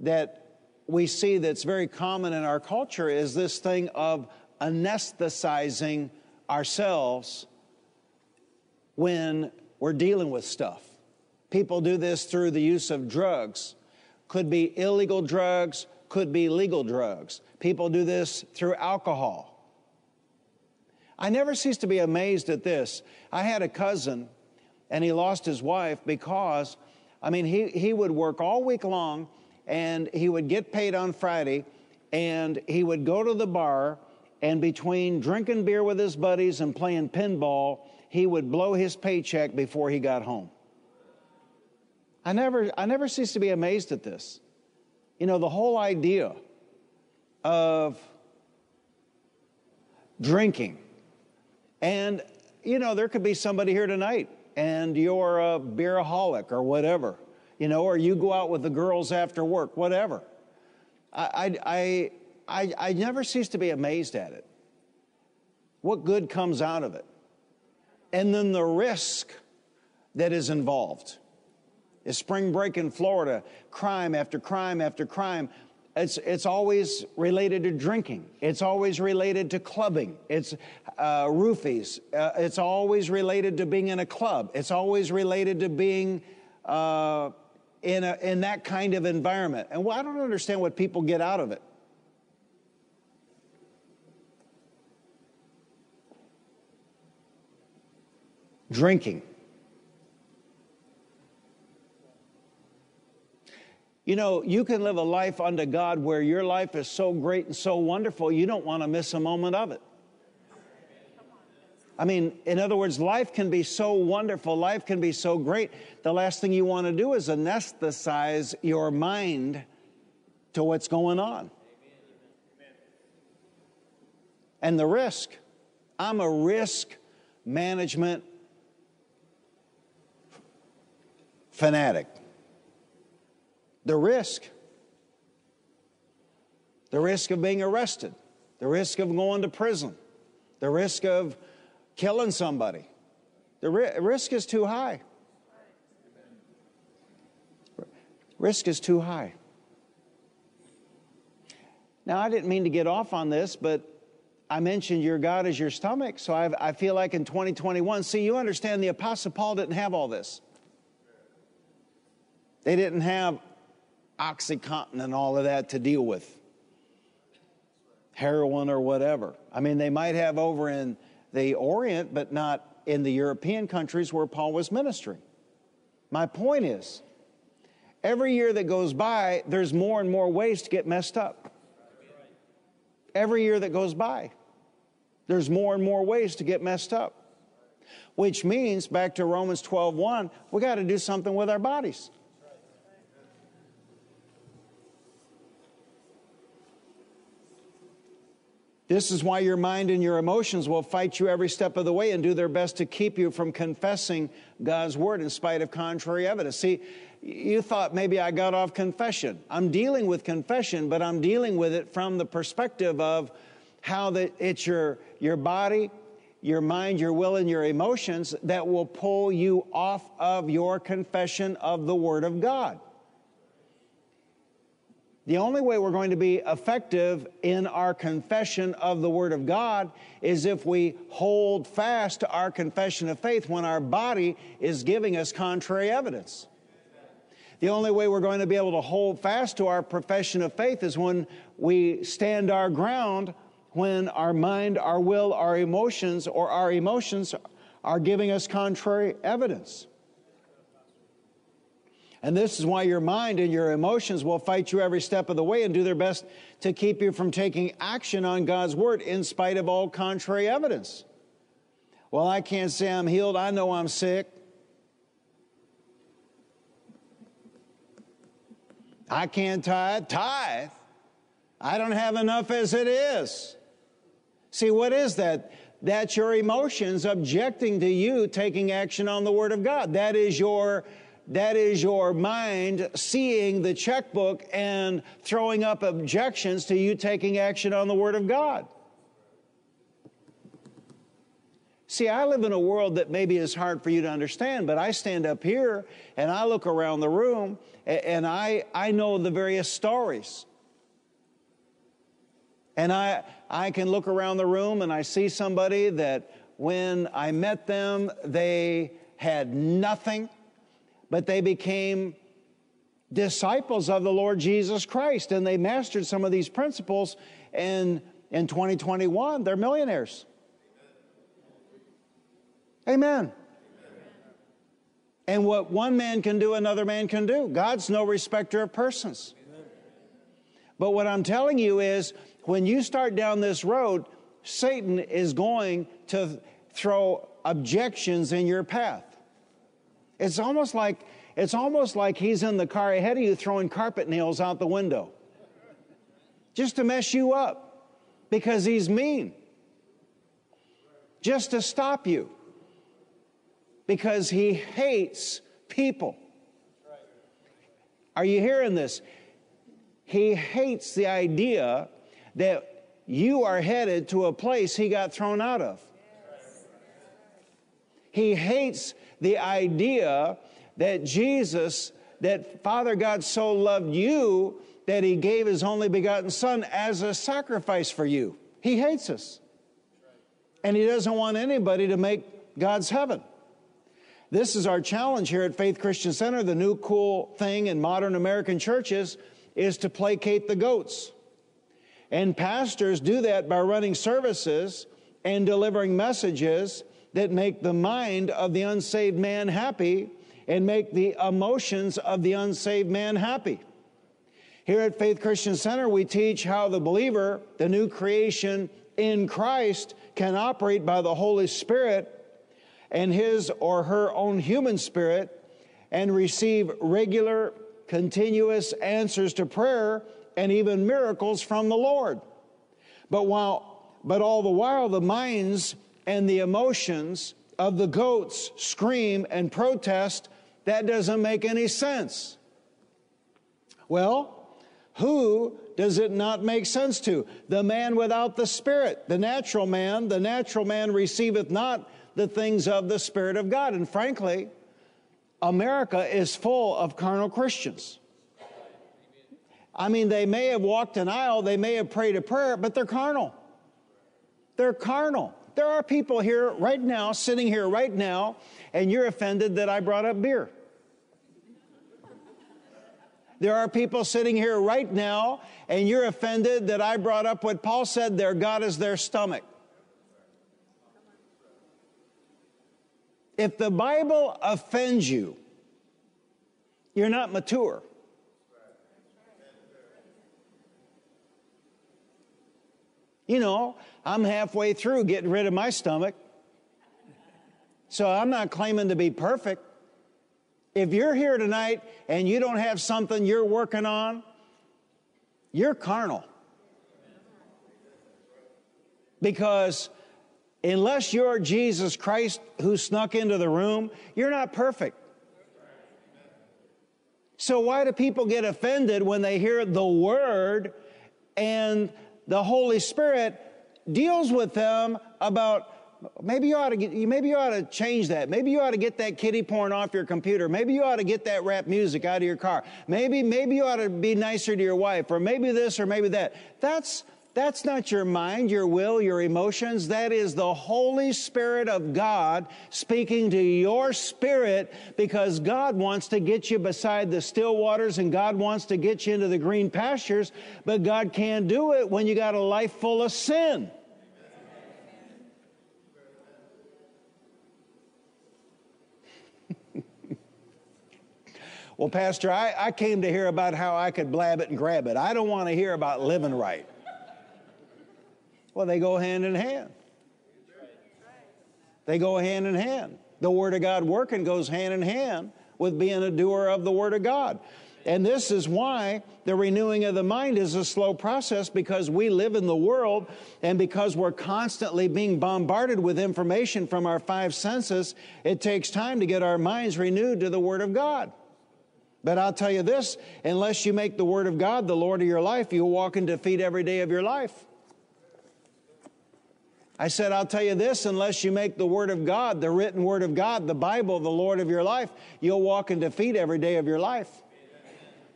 that we see that's very common in our culture is this thing of anesthetizing ourselves when we're dealing with stuff. People do this through the use of drugs. Could be illegal drugs, could be legal drugs. People do this through alcohol. I never cease to be amazed at this. I had a cousin, and he lost his wife because, I mean, he, he would work all week long, and he would get paid on Friday, and he would go to the bar, and between drinking beer with his buddies and playing pinball, he would blow his paycheck before he got home. I never, I never cease to be amazed at this. You know, the whole idea of drinking and, you know, there could be somebody here tonight and you're a beeraholic or whatever, you know, or you go out with the girls after work, whatever. I, I, I, I never cease to be amazed at it. What good comes out of it? And then the risk that is involved. Is spring break in Florida, crime after crime after crime. it's, it's always related to drinking. It's always related to clubbing. It's uh, roofies. Uh, it's always related to being in a club. It's always related to being uh, in, a, in that kind of environment. And well, I don't understand what people get out of it. Drinking. You know, you can live a life unto God where your life is so great and so wonderful, you don't want to miss a moment of it. I mean, in other words, life can be so wonderful, life can be so great. The last thing you want to do is anesthetize your mind to what's going on. And the risk. I'm a risk management fanatic the risk. The risk of being arrested, the risk of going to prison, the risk of killing somebody. The ri- risk is too high. Risk is too high. Now, I didn't mean to get off on this, but I mentioned your God is your stomach. So I've, i feel like in 2021, see, you understand the Apostle Paul didn't have all this. They didn't have Oxycontin and all of that to deal with, heroin or whatever. I mean, they might have over in the Orient, but not in the European countries where Paul was ministering. My point is, every year that goes by, there's more and more ways to get messed up. Every year that goes by, there's more and more ways to get messed up. Which means, back to Romans 12 1, we got to do something with our bodies. This is why your mind and your emotions will fight you every step of the way and do their best to keep you from confessing God's word in spite of contrary evidence. See, you thought maybe I got off confession. I'm dealing with confession, but I'm dealing with it from the perspective of how that it's your, your body, your mind, your will, and your emotions that will pull you off of your confession of the Word of God. The only way we're going to be effective in our confession of the Word of God is if we hold fast to our confession of faith when our body is giving us contrary evidence. The only way we're going to be able to hold fast to our profession of faith is when we stand our ground when our mind, our will, our emotions, or our emotions are giving us contrary evidence. And this is why your mind and your emotions will fight you every step of the way and do their best to keep you from taking action on God's word in spite of all contrary evidence. Well, I can't say I'm healed. I know I'm sick. I can't tithe. Tithe. I don't have enough as it is. See, what is that? That's your emotions objecting to you taking action on the Word of God. That is your that is your mind seeing the checkbook and throwing up objections to you taking action on the Word of God. See, I live in a world that maybe is hard for you to understand, but I stand up here and I look around the room and I, I know the various stories. And I, I can look around the room and I see somebody that when I met them, they had nothing but they became disciples of the Lord Jesus Christ and they mastered some of these principles. And in 2021, they're millionaires. Amen. And what one man can do, another man can do. God's no respecter of persons. But what I'm telling you is when you start down this road, Satan is going to throw objections in your path. It's almost like it's almost like he's in the car ahead of you throwing carpet nails out the window. Just to mess you up because he's mean. Just to stop you because he hates people. Are you hearing this? He hates the idea that you are headed to a place he got thrown out of. He hates the idea that Jesus, that Father God so loved you that he gave his only begotten son as a sacrifice for you. He hates us. And he doesn't want anybody to make God's heaven. This is our challenge here at Faith Christian Center. The new cool thing in modern American churches is to placate the goats. And pastors do that by running services and delivering messages that make the mind of the unsaved man happy and make the emotions of the unsaved man happy. Here at Faith Christian Center, we teach how the believer, the new creation in Christ, can operate by the Holy Spirit and his or her own human spirit and receive regular, continuous answers to prayer and even miracles from the Lord. But while, but all the while, the minds and the emotions of the goats scream and protest, that doesn't make any sense. Well, who does it not make sense to? The man without the Spirit, the natural man. The natural man receiveth not the things of the Spirit of God. And frankly, America is full of carnal Christians. I mean, they may have walked an aisle, they may have prayed a prayer, but they're carnal. They're carnal. There are people here right now, sitting here right now, and you're offended that I brought up beer. There are people sitting here right now, and you're offended that I brought up what Paul said their God is their stomach. If the Bible offends you, you're not mature. You know, I'm halfway through getting rid of my stomach. So I'm not claiming to be perfect. If you're here tonight and you don't have something you're working on, you're carnal. Because Unless you're Jesus Christ who snuck into the room, you're not perfect. So, why do people get offended when they hear the word and the Holy Spirit deals with them about maybe you ought to get, maybe you ought to change that. Maybe you ought to get that kitty porn off your computer. Maybe you ought to get that rap music out of your car. Maybe maybe you ought to be nicer to your wife or maybe this or maybe that. That's that's not your mind, your will, your emotions. That is the Holy Spirit of God speaking to your spirit because God wants to get you beside the still waters and God wants to get you into the green pastures, but God can't do it when you got a life full of sin. Well, Pastor, I, I came to hear about how I could blab it and grab it. I don't want to hear about living right. Well, they go hand in hand. They go hand in hand. The Word of God working goes hand in hand with being a doer of the Word of God. And this is why the renewing of the mind is a slow process because we live in the world and because we're constantly being bombarded with information from our five senses, it takes time to get our minds renewed to the Word of God. But I'll tell you this unless you make the Word of God the Lord of your life, you'll walk in defeat every day of your life. I said, I'll tell you this unless you make the Word of God, the written Word of God, the Bible, the Lord of your life, you'll walk in defeat every day of your life.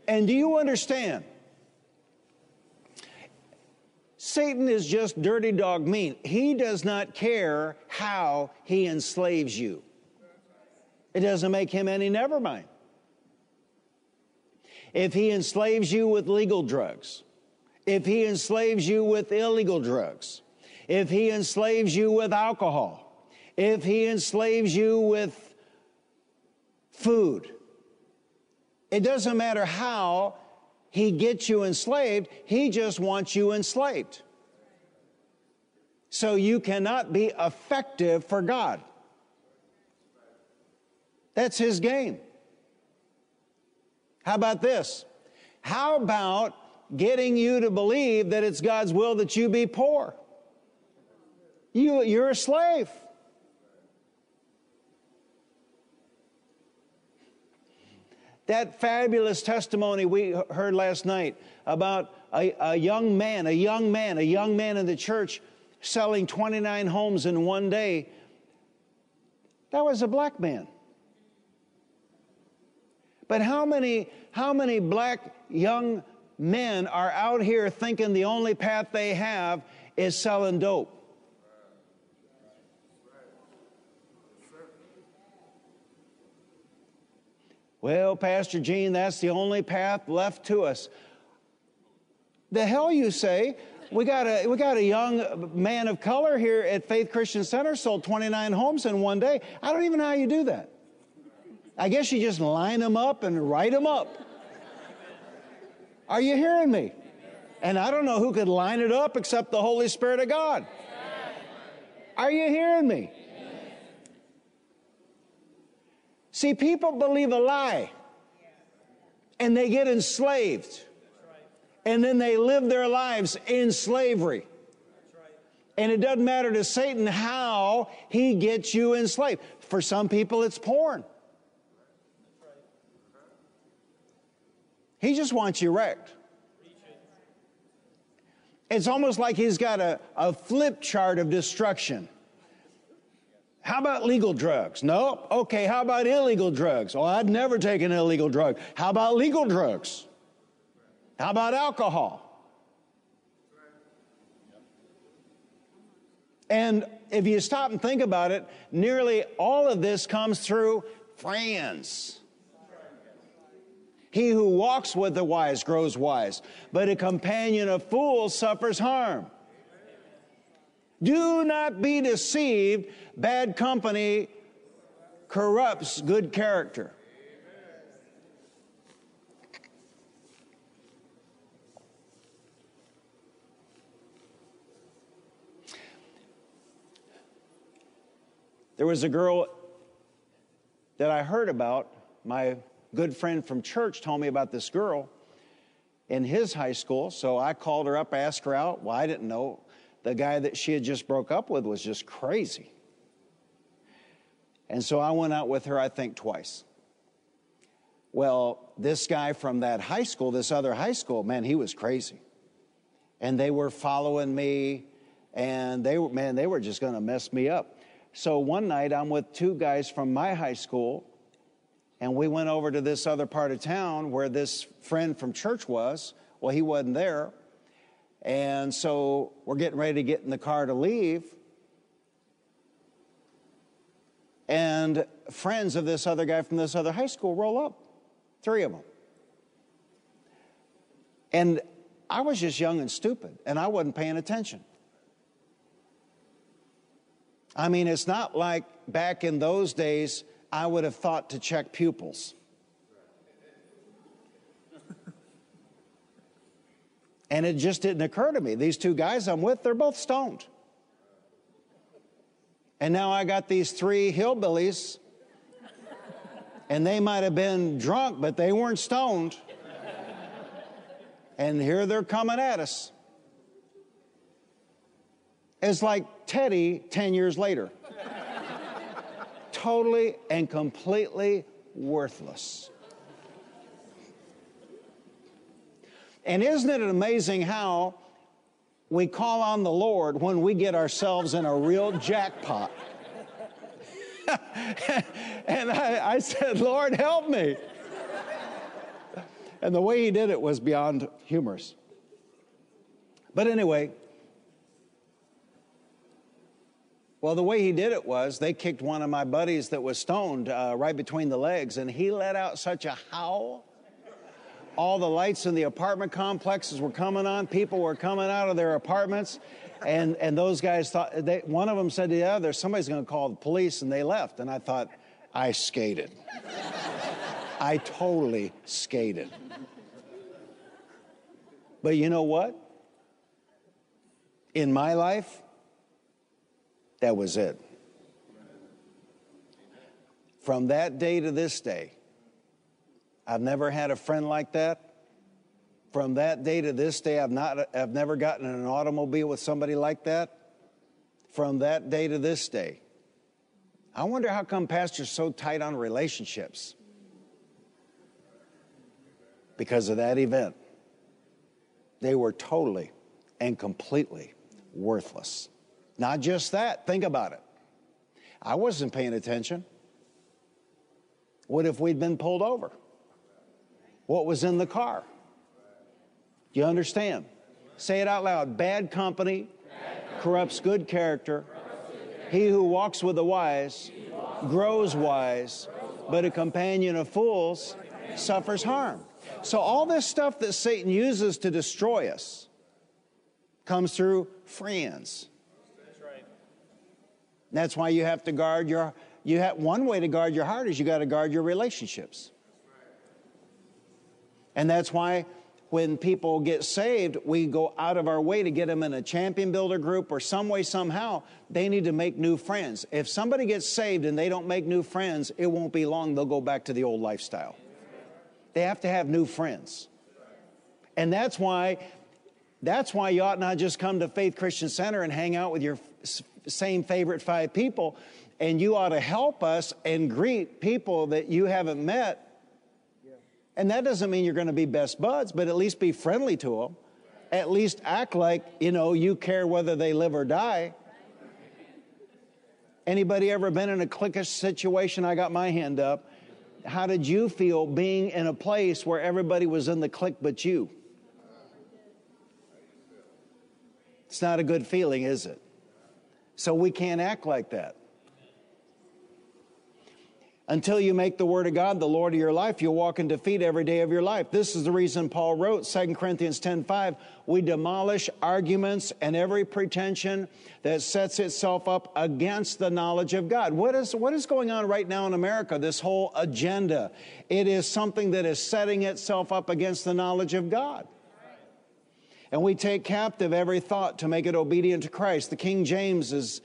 And do you understand? Satan is just dirty dog mean. He does not care how he enslaves you. It doesn't make him any never mind. If he enslaves you with legal drugs, if he enslaves you with illegal drugs, if he enslaves you with alcohol, if he enslaves you with food, it doesn't matter how he gets you enslaved, he just wants you enslaved. So you cannot be effective for God. That's his game. How about this? How about getting you to believe that it's God's will that you be poor? You, you're a slave. That fabulous testimony we heard last night about a, a, young man, a young man, a young man in the church selling 29 homes in one day. That was a black man. But how many, how many black young men are out here thinking the only path they have is selling dope. Well, Pastor Gene, that's the only path left to us. The hell you say? We got a we got a young man of color here at Faith Christian Center sold 29 homes in one day. I don't even know how you do that. I guess you just line them up and write them up. Are you hearing me? And I don't know who could line it up except the Holy Spirit of God. Are you hearing me? See, people believe a lie and they get enslaved. And then they live their lives in slavery. And it doesn't matter to Satan how he gets you enslaved. For some people, it's porn. He just wants you wrecked. It's almost like he's got a, a flip chart of destruction. How about legal drugs? No. Okay, how about illegal drugs? Oh, I'd never take an illegal drug. How about legal drugs? How about alcohol? And if you stop and think about it, nearly all of this comes through friends. He who walks with the wise grows wise, but a companion of fools suffers harm. Do not be deceived. Bad company corrupts good character. There was a girl that I heard about. My good friend from church told me about this girl in his high school. So I called her up, asked her out. Well, I didn't know the guy that she had just broke up with was just crazy. And so I went out with her, I think, twice. Well, this guy from that high school, this other high school, man, he was crazy. And they were following me, and they were, man, they were just to mess me up. So one night I'm with two guys from my high school, and we went over to this other part of town where this friend from church was. Well, he wasn't there. And so we're getting ready to get in the car to leave. And friends of this other guy from this other high school roll up, three of them. And I was just young and stupid, and I wasn't paying attention. I mean, it's not like back in those days, I would have thought to check pupils. and it just didn't occur to me. These two guys I'm with, they're both stoned. And now I got these three hillbillies, and they might have been drunk, but they weren't stoned. And here they're coming at us. It's like Teddy 10 years later. Totally and completely worthless. And isn't it amazing how we call on the Lord when we get ourselves in a real jackpot? and I, I, said, Lord, help me. and the way he did it was beyond humorous. But anyway, Well, the way he did it was they kicked one of my buddies that was stoned uh, right between the legs, and he let out such a howl. All the lights in the apartment complexes were coming on. People were coming out of their apartments, and and those guys thought they, one of them said to the other, "Somebody's going to call the police," and they left. And I thought, I skated. I totally skated. But you know what? In my life, that was it. From that day to this day, I've never had a friend like that. From that day to this day, I've, not, I've never gotten in an automobile with somebody like that. From that day to this day. I wonder how come pastors so tight on relationships? Because of that event. They were totally and completely worthless. Not just that, think about it. I wasn't paying attention. What if we'd been pulled over? What was in the car? Do you understand? Say it out loud. Bad company, corrupts good character. He who walks with the wise grows wise, but a companion of fools suffers harm. So, all this stuff that Satan uses to destroy us comes through friends. That's why you have to guard your you have one way to guard your heart is you got to guard your relationships. And that's why when people get saved, we go out of our way to get them in a champion builder group or some way, somehow, they need to make new friends. If somebody gets saved and they don't make new friends, it won't be long, they'll go back to the old lifestyle. They have to have new friends. And that's why that's why you ought not just come to Faith Christian Center and hang out with your same favorite five people. And you ought to help us and greet people that you haven't met and that doesn't mean you're going to be best buds, but at least be friendly to them. At least act like, you know, you care whether they live or die. Anybody ever been in a cliquish situation? I got my hand up. How did you feel being in a place where everybody was in the clique but you? It's not a good feeling, is it? So we can't act like that. Until you make the Word of God the Lord of your life, you'll walk in defeat every day of your life. This is the reason Paul wrote 2 Corinthians 10:5, we demolish arguments and every pretension that sets itself up against the knowledge of God. What is, what is going on right now in America? This whole agenda. It is something that is setting itself up against the knowledge of God. And we take captive every thought to make it obedient to Christ. The King James is,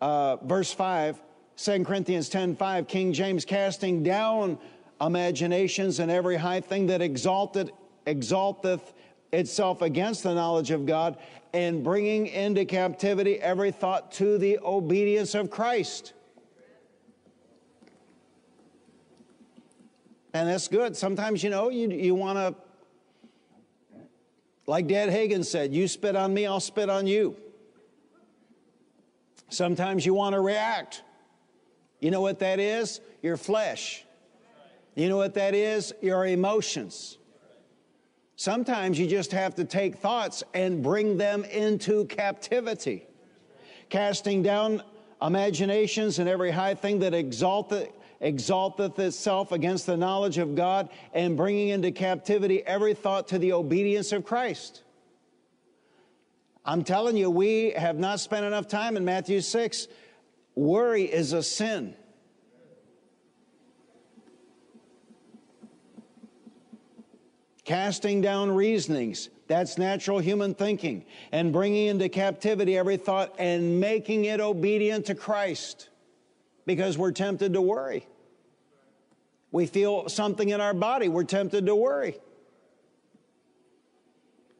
uh, verse 5, 2 Corinthians 10:5, King James, casting down imaginations and every high thing that exalted, exalteth itself against the knowledge of God, and bringing into captivity every thought to the obedience of Christ. And that's good. Sometimes, you know, you, you want to, like Dad Hagin said, you spit on me, I'll spit on you. Sometimes you want to react. You know what that is? Your flesh. You know what that is? Your emotions. Sometimes you just have to take thoughts and bring them into captivity, casting down imaginations and every high thing that exalteth, exalteth itself against the knowledge of God, and bringing into captivity every thought to the obedience of Christ. I'm telling you, we have not spent enough time in Matthew 6 Worry is a sin. Casting down reasonings, that's natural human thinking, and bringing into captivity every thought and making it obedient to Christ because we're tempted to worry. We feel something in our body, we're tempted to worry.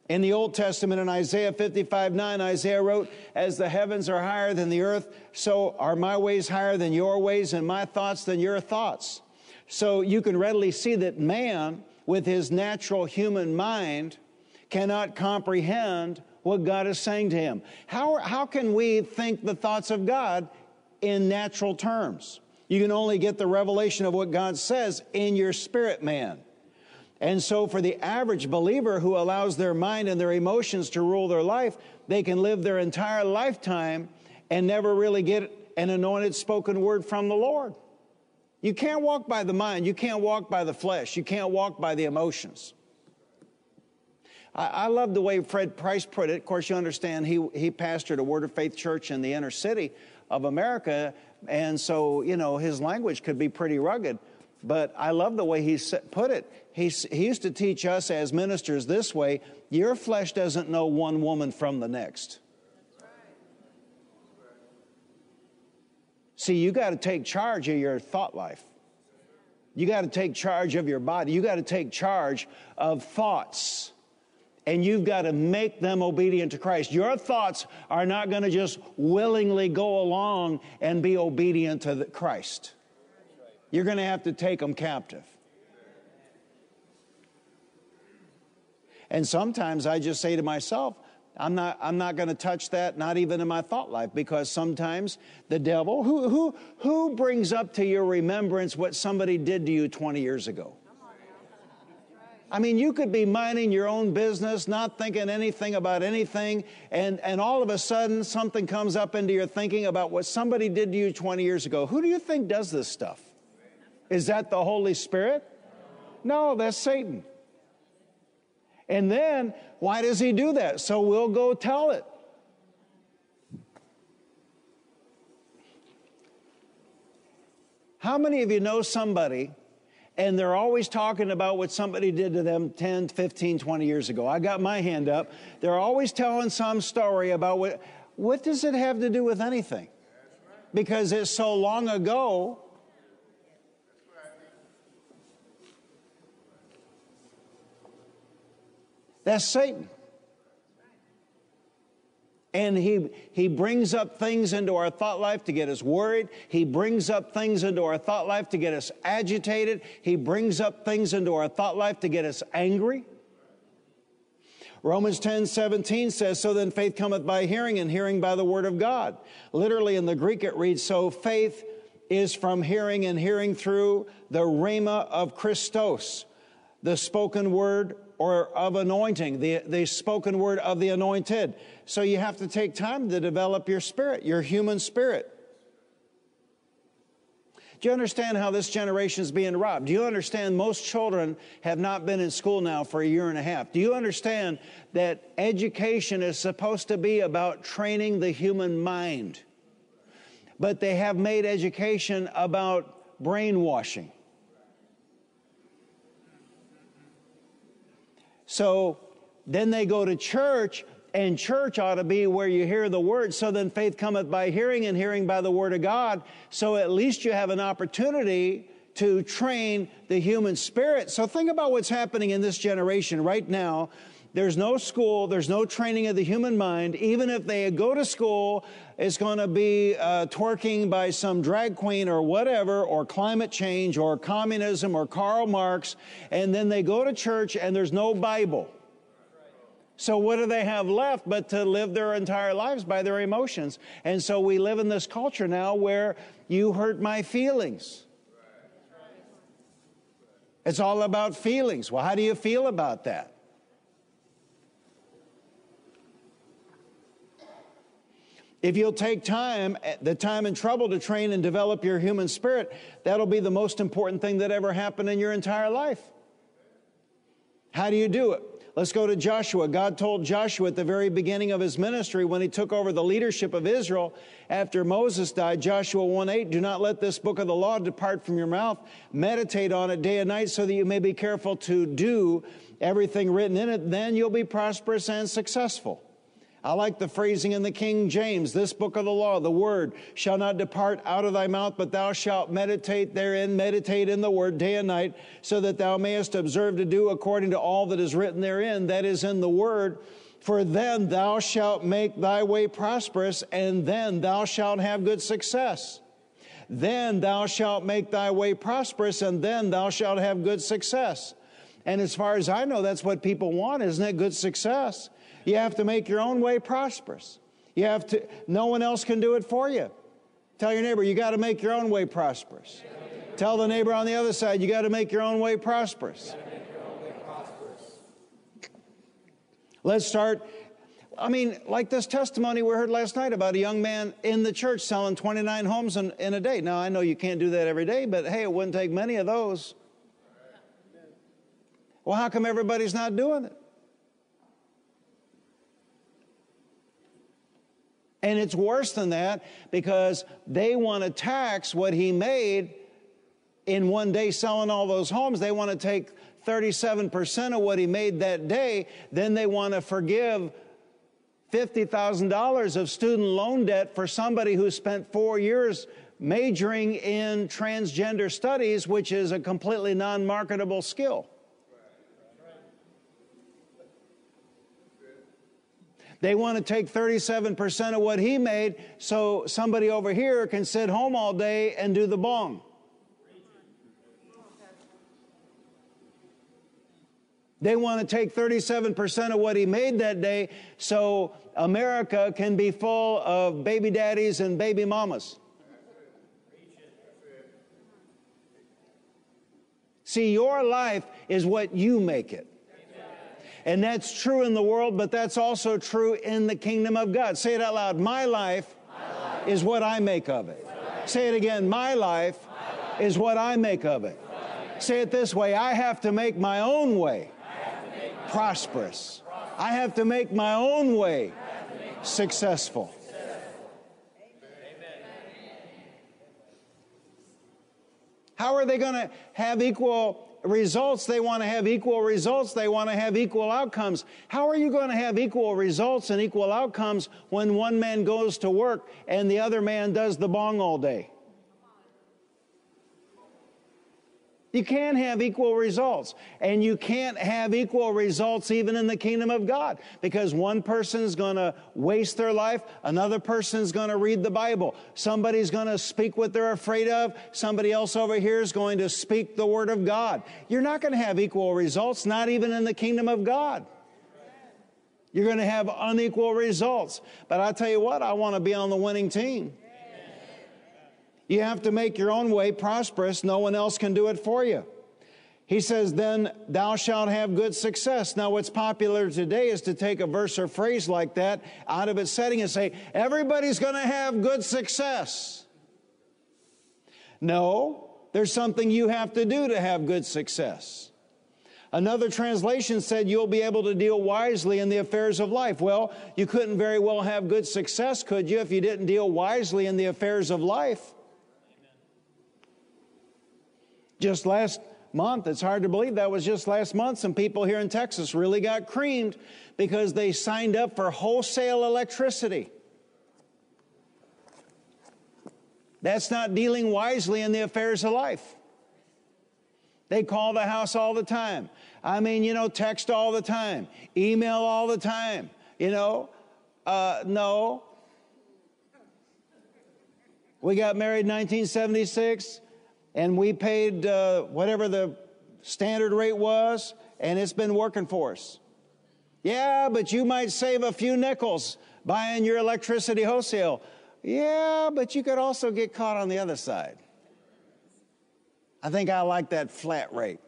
In the Old Testament, in Isaiah 55 9, Isaiah wrote, As the heavens are higher than the earth, so are my ways higher than your ways, and my thoughts than your thoughts. So you can readily see that man, with his natural human mind, cannot comprehend what God is saying to him. How, how can we think the thoughts of God in natural terms? You can only get the revelation of what God says in your spirit man. And so, for the average believer who allows their mind and their emotions to rule their life, they can live their entire lifetime and never really get an anointed spoken word from the Lord. You can't walk by the mind, you can't walk by the flesh, you can't walk by the emotions. I, I love the way Fred Price put it. Of course, you understand he, he pastored a Word of Faith church in the inner city of America, and so, you know, his language could be pretty rugged. But I love the way he put it. He, he used to teach us as ministers this way your flesh doesn't know one woman from the next. See, you got to take charge of your thought life. You got to take charge of your body. You got to take charge of thoughts. And you've got to make them obedient to Christ. Your thoughts are not going to just willingly go along and be obedient to Christ. You're going to have to take them captive. And sometimes I just say to myself, I'm not, I'm not going to touch that, not even in my thought life, because sometimes the devil, who, who, who brings up to your remembrance what somebody did to you 20 years ago? I mean, you could be minding your own business, not thinking anything about anything, and, and all of a sudden something comes up into your thinking about what somebody did to you 20 years ago. Who do you think does this stuff? Is that the Holy Spirit? No, that's Satan. And then, why does he do that? So we'll go tell it. How many of you know somebody and they're always talking about what somebody did to them 10, 15, 20 years ago. I got my hand up. They're always telling some story about what, what does it have to do with anything? Because it's so long ago. That's Satan. And he, he brings up things into our thought life to get us worried. He brings up things into our thought life to get us agitated. He brings up things into our thought life to get us angry. Romans 10 17 says, So then faith cometh by hearing, and hearing by the word of God. Literally in the Greek it reads, So faith is from hearing, and hearing through the rhema of Christos, the spoken word or of anointing, the, the spoken word of the anointed. So you have to take time to develop your spirit, your human spirit. Do you understand how this generation is being robbed? Do you understand most children have not been in school now for a year and a half? Do you understand that education is supposed to be about training the human mind? But they have made education about brainwashing. So then they go to church, and church ought to be where you hear the word. So then faith cometh by hearing, and hearing by the word of God. So at least you have an opportunity to train the human spirit. So think about what's happening in this generation right now. There's no school, there's no training of the human mind. Even if they go to school, it's going to be uh, twerking by some drag queen or whatever, or climate change, or communism, or Karl Marx. And then they go to church and there's no Bible. So, what do they have left but to live their entire lives by their emotions? And so, we live in this culture now where you hurt my feelings. It's all about feelings. Well, how do you feel about that? If you'll take time, eh, the time and trouble to train and develop your human spirit, that'll be the most important thing that ever happened in your entire life. How do you do it? Let's go to Joshua. God told Joshua at the very beginning of his ministry when he took over the leadership of Israel after Moses died, Joshua 1 8, do not let this book of the law depart from your mouth. Meditate on it day and night so that you may be careful to do everything written in it. Then you'll be prosperous and successful. I like the phrasing in the King James, this book of the law, the word shall not depart out of thy mouth, but thou shalt meditate therein, meditate in the word day and night, so that thou mayest observe to do according to all that is written therein, that is in the word. For then thou shalt make thy way prosperous, and then thou shalt have good success. Then thou shalt make thy way prosperous, and then thou shalt have good success. And as far as I know, that's what people want, isn't it? Good success. You have to make your own way prosperous. You have to, no one else can do it for you. Tell your neighbor, you got to make your own way prosperous. Tell the neighbor on the other side, you got to make your own way prosperous. Let's start. I mean, like this testimony we heard last night about a young man in the church selling 29 homes in, in a day. Now, I know you can't do that every day, but hey, it wouldn't take many of those. Well, how come everybody's not doing it? And it's worse than that because they want to tax what he made in one day selling all those homes. They want to take 37% of what he made that day. Then they want to forgive $50,000 of student loan debt for somebody who spent four years majoring in transgender studies, which is a completely non marketable skill. They want to take 37% of what he made so somebody over here can sit home all day and do the bong. They want to take 37% of what he made that day so America can be full of baby daddies and baby mamas. See, your life is what you make it. And that's true in the world, but that's also true in the kingdom of God. Say it out loud. My life, My life is what I make of it. Say it again. My life, My life is what I make of it. Say it this way I have to make my own way prosperous. I have to make my own way successful. How are they going to have equal results? They want to have equal results. They want to have equal outcomes. How are you going to have equal results and equal outcomes when one man goes to work and the other man does the bong all day? You can't have equal results. And you can't have equal results even in the kingdom of God because one person's going to waste their life, another person's going to read the Bible, somebody's going to speak what they're afraid of, somebody else over here is going to speak the word of God. You're not going to have equal results, not even in the kingdom of God. You're going to have unequal results. But I tell you what, I want to be on the winning team. You have to make your own way prosperous. No one else can do it for you. He says, then thou shalt have good success. Now, what's popular today is to take a verse or phrase like that out of its setting and say, everybody's going to have good success. No, there's something you have to do to have good success. Another translation said you'll be able to deal wisely in the affairs of life. Well, you couldn't very well have good success, could you, if you didn't deal wisely in the affairs of life? Just last month, it's hard to believe that was just last month, some people here in Texas really got creamed because they signed up for wholesale electricity. That's not dealing wisely in the affairs of life. They call the house all the time. I mean, you know, text all the time, email all the time. You know, uh, no. We got married in 1976 and we paid uh, whatever the standard rate was, and it's been working for us. Yeah, but you might save a few nickels buying your electricity wholesale. Yeah, but you could also get caught on the other side. I think I like that flat rate.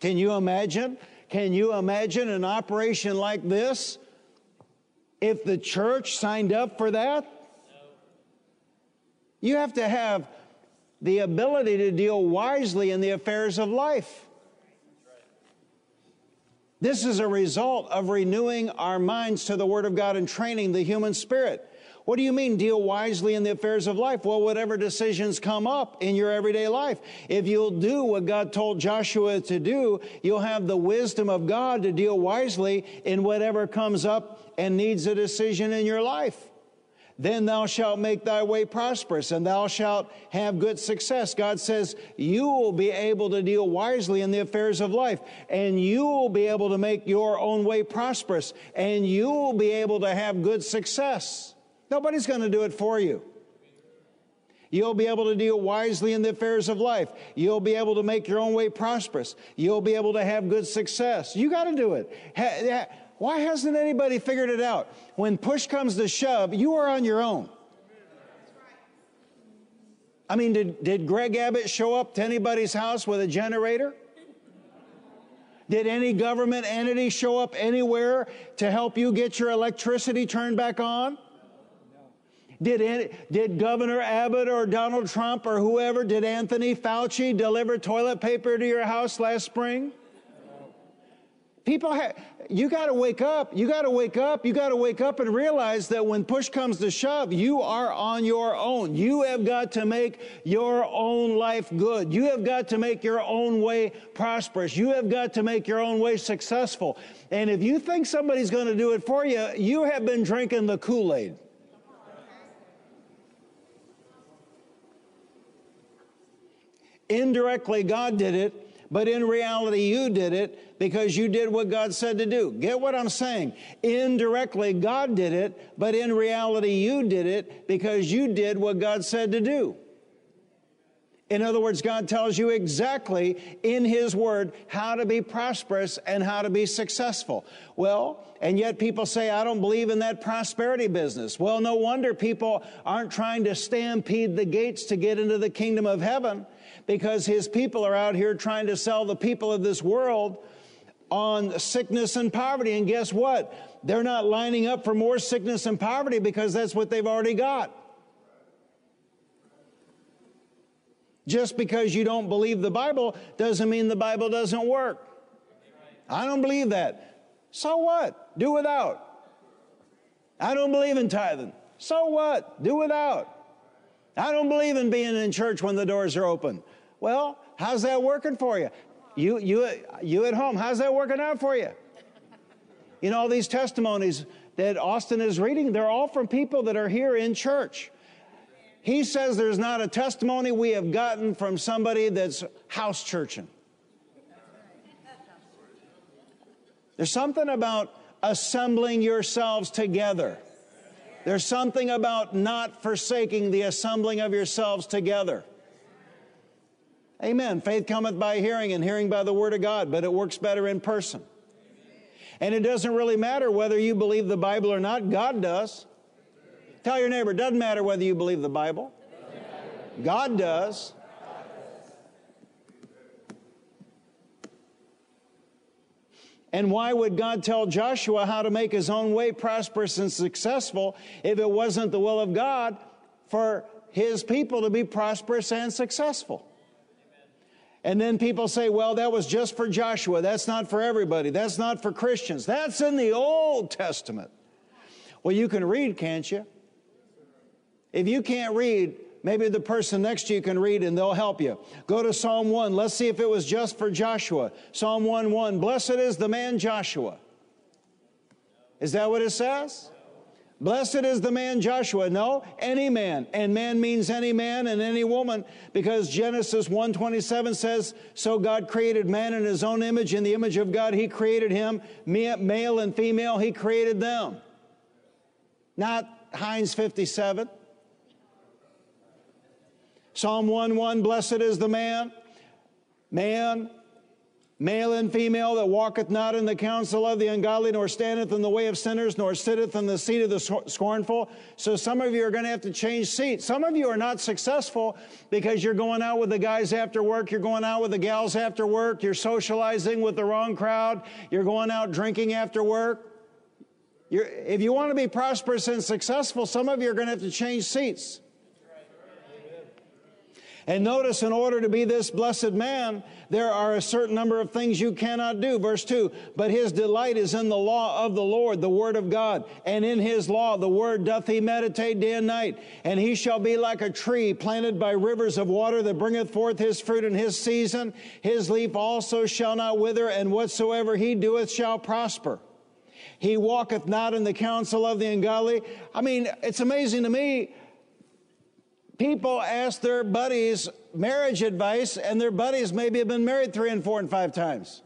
Can you imagine? Can you imagine an operation like this if the church signed up for that? You have to have the ability to deal wisely in the affairs of life. This is a result of renewing our minds to the Word of God and training the human spirit. What do you mean, deal wisely in the affairs of life? Well, whatever decisions come up in your everyday life, if you'll do what God told Joshua to do, you'll have the wisdom of God to deal wisely in whatever comes up and needs a decision in your life then thou shalt make thy way prosperous and thou shalt have good success. God says you will be able to deal wisely in the affairs of life and you will be able to make your own way prosperous and you will be able to have good success. Nobody's going to do it for you. You'll be able to deal wisely in the affairs of life. You'll be able to make your own way prosperous. You'll be able to have good success. You got to do it. Why hasn't anybody figured it out? When push comes to shove, you are on your own. I mean, did, did Greg Abbott show up to anybody's house with a generator? Did any government entity show up anywhere to help you get your electricity turned back on? Did, any, did Governor Abbott or Donald Trump or whoever, did Anthony Fauci deliver toilet paper to your house last spring? People have, you got to wake up. You got to wake up. You got to wake up and realize that when push comes to shove, you are on your own. You have got to make your own life good. You have got to make your own way prosperous. You have got to make your own way successful. And if you think somebody's going to do it for you, you have been drinking the Kool Aid. Indirectly, God did it but in reality, you did it because you did what God said to do. Get what I'm saying? Indirectly, God did it, but in reality, you did it because you did what God said to do. In other words, God tells you exactly in His Word how to be prosperous and how to be successful. Well, and yet people say, I don't believe in that prosperity business. Well, no wonder people aren't trying to stampede the gates to get into the kingdom of heaven because His people are out here trying to sell the people of this world on sickness and poverty. And guess what? They're not lining up for more sickness and poverty because that's what they've already got. Just because you don't believe the Bible doesn't mean the Bible doesn't work. I don't believe that. So what? Do without. I don't believe in tithing. So what? Do without. I don't believe in being in church when the doors are open. Well, how's that working for you? You, you, you at home, how's that working out for you? You know, all these testimonies that Austin is reading, they're all from people that are here in church. He says there's not a testimony we have gotten from somebody that's house churching. There's something about assembling yourselves together. There's something about not forsaking the assembling of yourselves together. Amen. Faith cometh by hearing, and hearing by the word of God, but it works better in person. And it doesn't really matter whether you believe the Bible or not, God does. Tell your neighbor, it doesn't matter whether you believe the Bible. God does. And why would God tell Joshua how to make his own way prosperous and successful if it wasn't the will of God for his people to be prosperous and successful? And then people say, well, that was just for Joshua. That's not for everybody. That's not for Christians. That's in the Old Testament. Well, you can read, can't you? If you can't read, maybe the person next to you can read and they'll help you. Go to Psalm 1. Let's see if it was just for Joshua. Psalm 1 1. Blessed is the man Joshua. Is that what it says? Blessed is the man Joshua. No, any man. And man means any man and any woman because Genesis 1:27 says, "So God created man in his own image, in the image of God he created him, male and female he created them." Not Heinz 57. Psalm 1 1 Blessed is the man, man, male and female, that walketh not in the counsel of the ungodly, nor standeth in the way of sinners, nor sitteth in the seat of the scornful. So some of you are going to have to change seats. Some of you are not successful because you're going out with the guys after work, you're going out with the gals after work, you're socializing with the wrong crowd, you're going out drinking after work. You're, if you want to be prosperous and successful, some of you are going to have to change seats. And notice, in order to be this blessed man, there are a certain number of things you cannot do. Verse 2 But his delight is in the law of the Lord, the word of God. And in his law, the word doth he meditate day and night. And he shall be like a tree planted by rivers of water that bringeth forth his fruit in his season. His leaf also shall not wither, and whatsoever he doeth shall prosper. He walketh not in the counsel of the ungodly. I mean, it's amazing to me people ask their buddies marriage advice, and their buddies maybe have been married three and four and five times.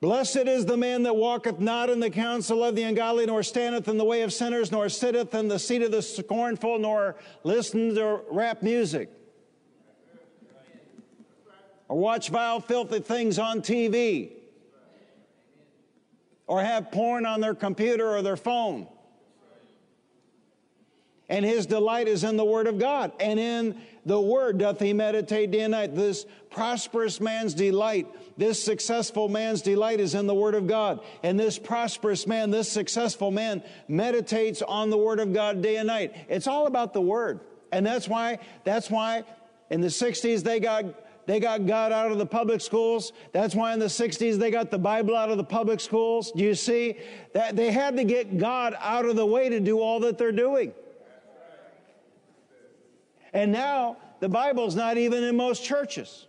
Blessed is the man that walketh not in the counsel of the ungodly, nor standeth in the way of sinners, nor sitteth in the seat of the scornful, nor listens to rap music, or watch vile, filthy things on TV or have porn on their computer or their phone. And his delight is in the Word of God. And in the Word doth he meditate day and night. This prosperous man's delight, this successful man's delight is in the Word of God. And this prosperous man, this successful man meditates on the Word of God day and night. It's all about the Word. And that's why, that's why in the 60s they got they got God out of the public schools. That's why in the 60s they got the Bible out of the public schools. Do you see? That they had to get God out of the way to do all that they're doing. And now the Bible's not even in most churches.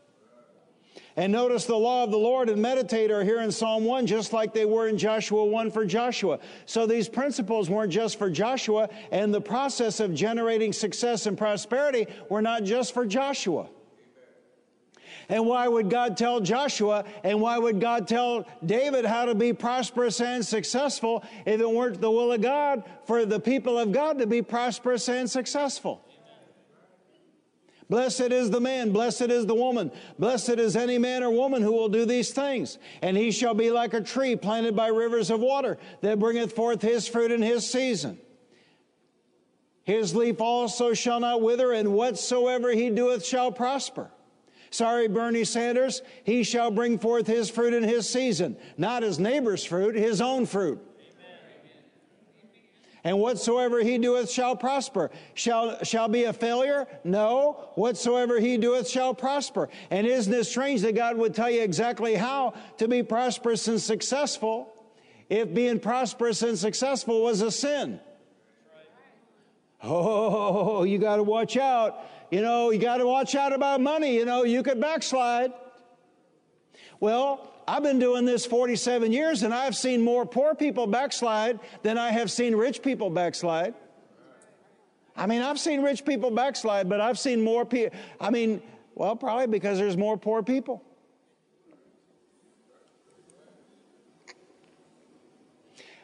And notice the law of the Lord and meditate are here in Psalm 1, just like they were in Joshua 1 for Joshua. So these principles weren't just for Joshua, and the process of generating success and prosperity were not just for Joshua. And why would God tell Joshua and why would God tell David how to be prosperous and successful if it weren't the will of God for the people of God to be prosperous and successful? Blessed is the man, blessed is the woman, blessed is any man or woman who will do these things. And he shall be like a tree planted by rivers of water that bringeth forth his fruit in his season. His leaf also shall not wither, and whatsoever he doeth shall prosper. Sorry, Bernie Sanders, he shall bring forth his fruit in his season, not his neighbor's fruit, his own fruit and whatsoever he doeth shall prosper. Shall, shall be a failure? No. Whatsoever he doeth shall prosper. And isn't it strange that God would tell you exactly how to be prosperous and successful if being prosperous and successful was a sin? Oh, you got to watch out. You know, you got to watch out about money. You know, you could backslide. Well, I've been doing this 47 years and I've seen more poor people backslide than I have seen rich people backslide. I mean, I've seen rich people backslide, but I've seen more people. I mean, well, probably because there's more poor people.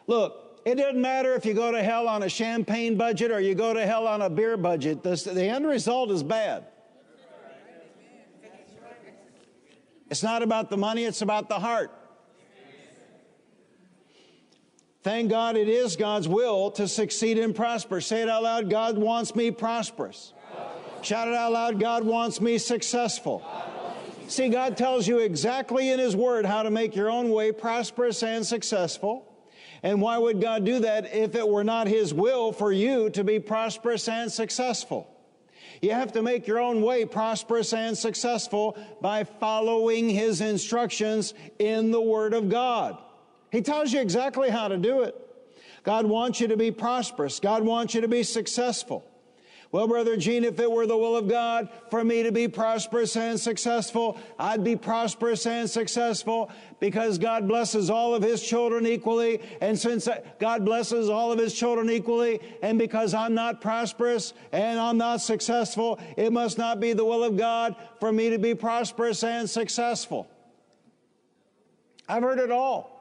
Look, it doesn't matter if you go to hell on a champagne budget or you go to hell on a beer budget, the, the end result is bad. It's not about the money, it's about the heart. Thank God it is God's will to succeed and prosper. Say it out loud God wants me prosperous. Shout it out loud God wants me successful. See, God tells you exactly in His Word how to make your own way prosperous and successful. And why would God do that if it were not His will for you to be prosperous and successful? You have to make your own way prosperous and successful by following His instructions in the Word of God. He tells you exactly how to do it. God wants you to be prosperous. God wants you to be successful. Well, Brother Gene, if it were the will of God for me to be prosperous and successful, I'd be prosperous and successful because God blesses all of His children equally. And since God blesses all of His children equally, and because I'm not prosperous and I'm not successful, it must not be the will of God for me to be prosperous and successful. I've heard it all.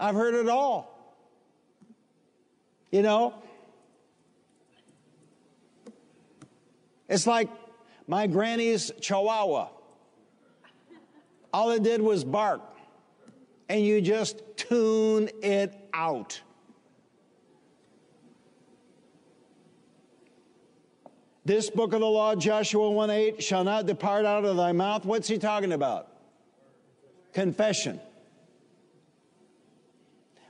I've heard it all. You know, It's like my granny's chihuahua. All it did was bark, and you just tune it out. This book of the law, Joshua 1 8, shall not depart out of thy mouth. What's he talking about? Confession.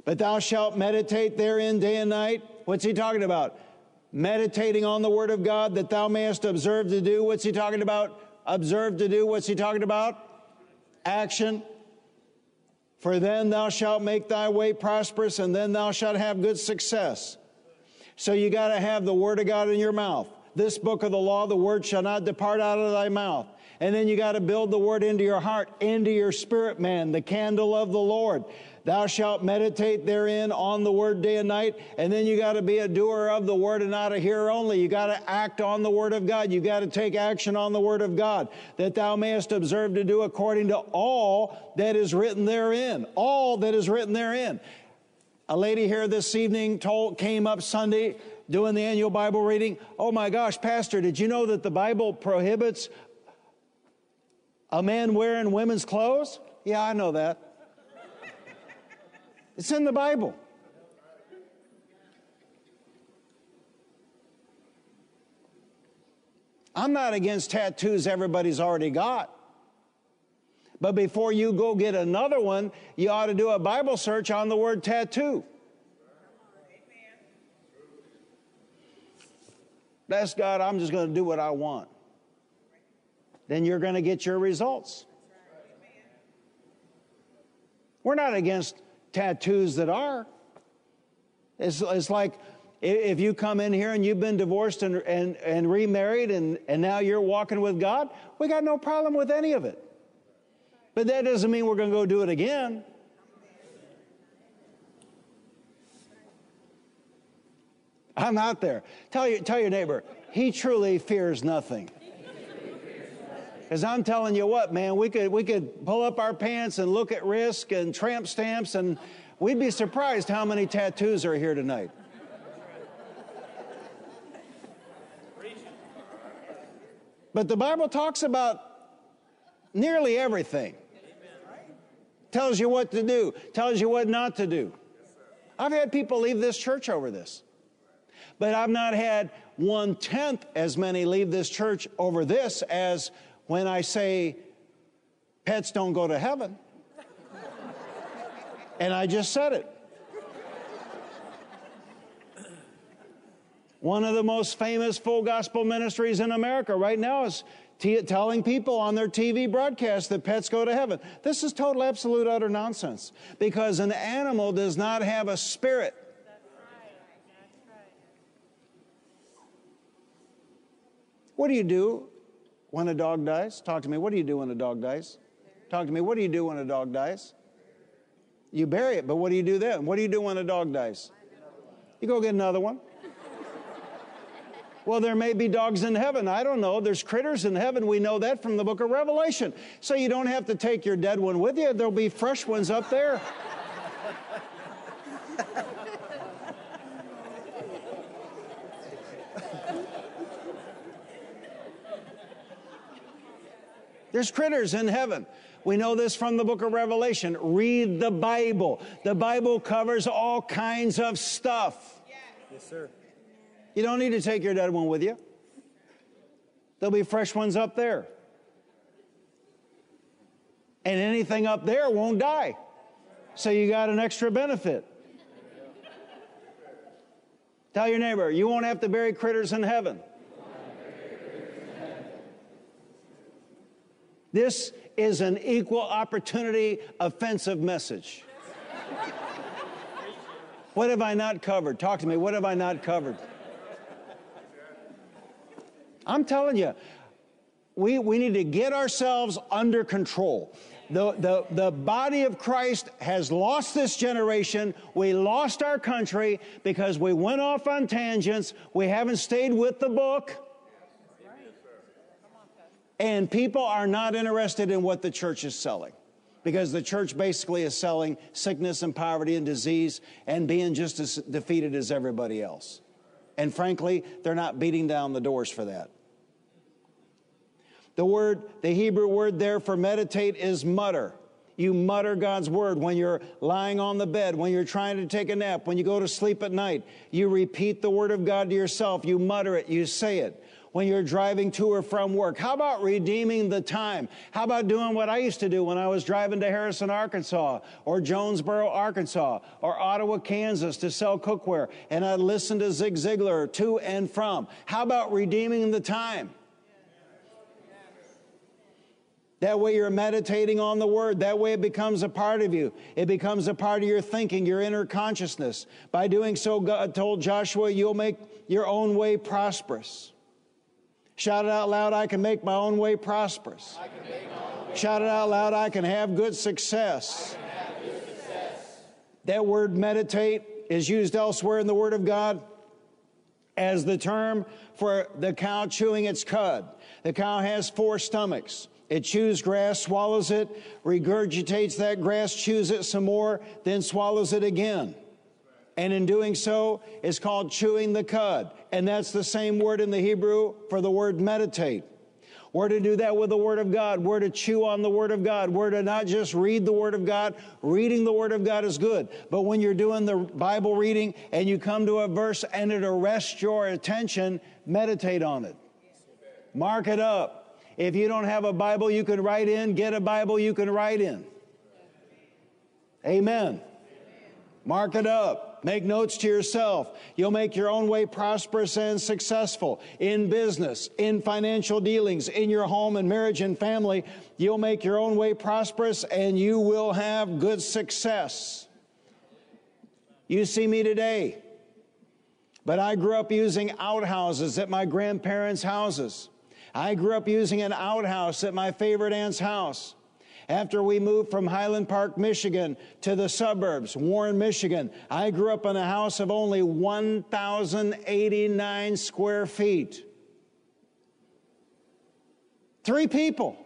But thou shalt meditate therein day and night. What's he talking about? Meditating on the word of God that thou mayest observe to do. What's he talking about? Observe to do. What's he talking about? Action. For then thou shalt make thy way prosperous, and then thou shalt have good success. So you got to have the word of God in your mouth. This book of the law, the word shall not depart out of thy mouth. And then you got to build the word into your heart, into your spirit, man, the candle of the Lord. Thou shalt meditate therein on the word day and night. And then you got to be a doer of the word and not a hearer only. You got to act on the word of God. You got to take action on the word of God that thou mayest observe to do according to all that is written therein. All that is written therein. A lady here this evening told, came up Sunday doing the annual Bible reading. Oh my gosh, Pastor, did you know that the Bible prohibits a man wearing women's clothes? Yeah, I know that. It's in the Bible. I'm not against tattoos everybody's already got. But before you go get another one, you ought to do a Bible search on the word tattoo. That's God, I'm just going to do what I want. Then you're going to get your results. We're not against tattoos that are. It's, it's like if you come in here and you've been divorced and, and, and remarried and, and now you're walking with God, we got no problem with any of it. But that doesn't mean we're going to go do it again. I'm out there. Tell, you, tell your neighbor, he truly fears nothing. Because I'm telling you what, man, we could, we could pull up our pants and look at risk and tramp stamps, and we'd be surprised how many tattoos are here tonight. But the Bible talks about nearly everything. Tells you what to do, tells you what not to do. I've had people leave this church over this. But I've not had one tenth as many leave this church over this as when I say pets don't go to heaven. and I just said it. One of the most famous full gospel ministries in America right now is t- telling people on their TV broadcast that pets go to heaven. This is total, absolute, utter nonsense because an animal does not have a spirit. What do you do when a dog dies? Talk to me. What do you do when a dog dies? Talk to me. What do you do when a dog dies? You bury it, but what do you do then? What do you do when a dog dies? You go get another one. Well, there may be dogs in heaven. I don't know. There's critters in heaven. We know that from the book of Revelation. So you don't have to take your dead one with you. There'll be fresh ones up there. There's critters in heaven. We know this from the book of Revelation. Read the Bible. The Bible covers all kinds of stuff. Yes, sir. You don't need to take your dead one with you. There'll be fresh ones up there. And anything up there won't die. So you got an extra benefit. Tell your neighbor, you won't have to bury critters in heaven. This is an equal opportunity offensive message. what have I not covered? Talk to me. What have I not covered? I'm telling you, we, we need to get ourselves under control. The, the, the body of Christ has lost this generation. We lost our country because we went off on tangents. We haven't stayed with the book. And people are not interested in what the church is selling because the church basically is selling sickness and poverty and disease and being just as defeated as everybody else. And frankly, they're not beating down the doors for that. The word, the Hebrew word there for meditate is mutter. You mutter God's word when you're lying on the bed, when you're trying to take a nap, when you go to sleep at night. You repeat the word of God to yourself. You mutter it, you say it when you're driving to or from work? How about redeeming the time? How about doing what I used to do when I was driving to Harrison, Arkansas, or Jonesboro, Arkansas, or Ottawa, Kansas to sell cookware, and I listened to Zig Ziglar to and from? How about redeeming the time? That way you're meditating on the word. That way it becomes a part of you. It becomes a part of your thinking, your inner consciousness. By doing so, God told Joshua, you'll make your own way prosperous. Shout it out loud, I can make my own way prosperous. Way Shout it out loud, I can have good success. Have good success. That word meditate is used elsewhere in the Word of God as the term for the cow chewing its cud. The cow has four stomachs. It chews grass, swallows it, regurgitates that grass, chews it some more, then swallows it again. And in doing so, it's called chewing the cud. And that's the same word in the Hebrew for the word meditate. We're to do that with the Word of God. We're to chew on the Word of God. We're to not just read the Word of God. Reading the Word of God is good. But when you're doing the Bible reading and you come to a verse and it arrests your attention, meditate on it. Mark it up. If you don't have a Bible you can write in, get a Bible you can write in. Amen. Mark it up. Make notes to yourself. You'll make your own way prosperous and successful in business, in financial dealings, in your home and marriage and family. You'll make your own way prosperous and you will have good success. You see me today, but I grew up using outhouses at my grandparents' houses. I grew up using an outhouse at my favorite aunt's house. After we moved from Highland Park, Michigan to the suburbs, Warren, Michigan, I grew up in a house of only 1,089 square feet. Three people.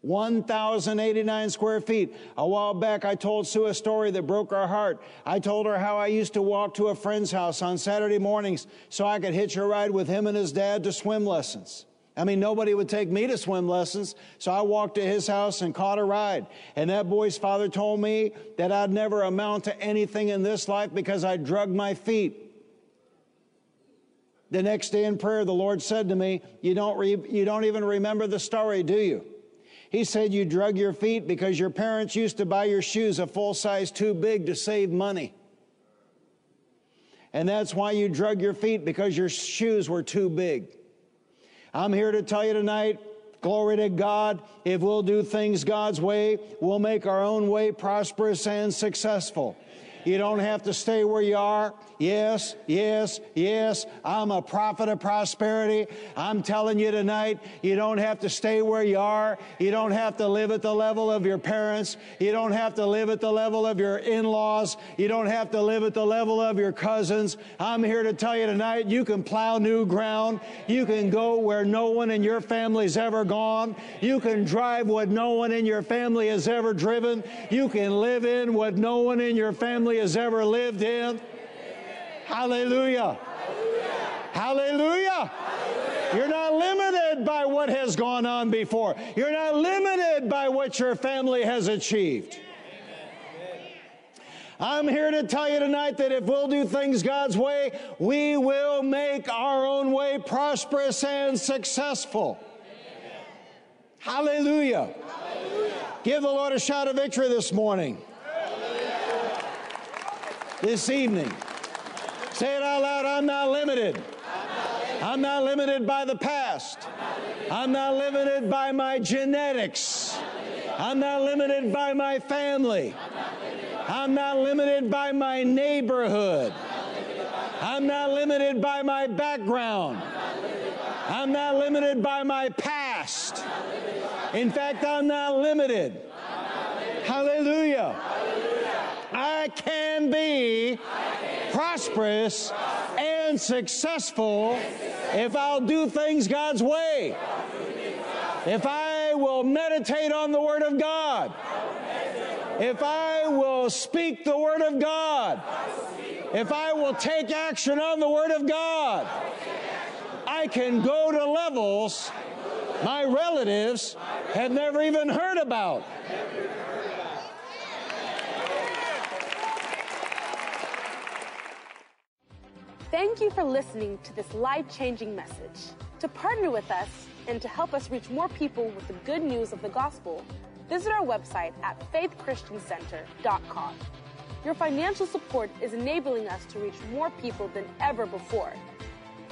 1,089 square feet. A while back, I told Sue a story that broke her heart. I told her how I used to walk to a friend's house on Saturday mornings so I could hitch a ride with him and his dad to swim lessons. I mean, nobody would take me to swim lessons, so I walked to his house and caught a ride. And that boy's father told me that I'd never amount to anything in this life because I drugged my feet. The next day in prayer, the Lord said to me, You don't, re- you don't even remember the story, do you? He said you drug your feet because your parents used to buy your shoes a full size too big to save money. And that's why you drug your feet because your shoes were too big. I'm here to tell you tonight, glory to God, if we'll do things God's way, we'll make our own way prosperous and successful. You don't have to stay where you are. Yes, yes, yes. I'm a prophet of prosperity. I'm telling you tonight, you don't have to stay where you are. You don't have to live at the level of your parents. You don't have to live at the level of your in laws. You don't have to live at the level of your cousins. I'm here to tell you tonight, you can plow new ground. You can go where no one in your family's ever gone. You can drive what no one in your family has ever driven. You can live in what no one in your family has ever lived in. Hallelujah. Hallelujah. You're not limited by what has gone on before. You're not limited by what your family has achieved. I'm here to tell you tonight that if we'll do things God's way, we will make our own way prosperous and successful. Hallelujah. Hallelujah. Give the Lord a shout of victory this morning. Hallelujah. This evening. Say it out loud I'm not limited. I'm not limited by the past. I'm not limited by my genetics. I'm not limited by my family. I'm not limited by my neighborhood. I'm not limited by my background. I'm not limited by my past. In fact, I'm not limited. Hallelujah. I can be prosperous and successful if I'll do things God's way. If I will meditate on the Word of God. If I will speak the Word of God. If I will take action on the Word of God. I can go to levels my relatives have never even heard about. Thank you for listening to this life changing message. To partner with us and to help us reach more people with the good news of the gospel, visit our website at faithchristiancenter.com. Your financial support is enabling us to reach more people than ever before.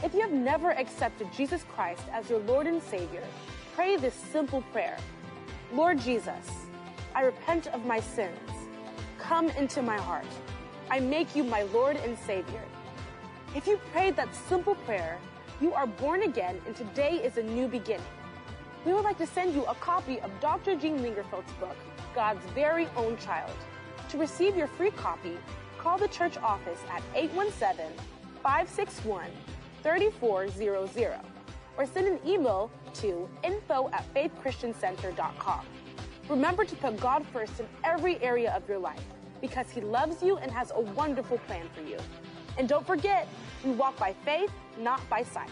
If you have never accepted Jesus Christ as your Lord and Savior, pray this simple prayer Lord Jesus, I repent of my sins. Come into my heart. I make you my Lord and Savior. If you prayed that simple prayer, you are born again and today is a new beginning. We would like to send you a copy of Dr. Gene Lingerfelt's book, God's Very Own Child. To receive your free copy, call the church office at 817 561 3400 or send an email to info at faithchristiancenter.com. Remember to put God first in every area of your life because He loves you and has a wonderful plan for you. And don't forget, we walk by faith, not by sight.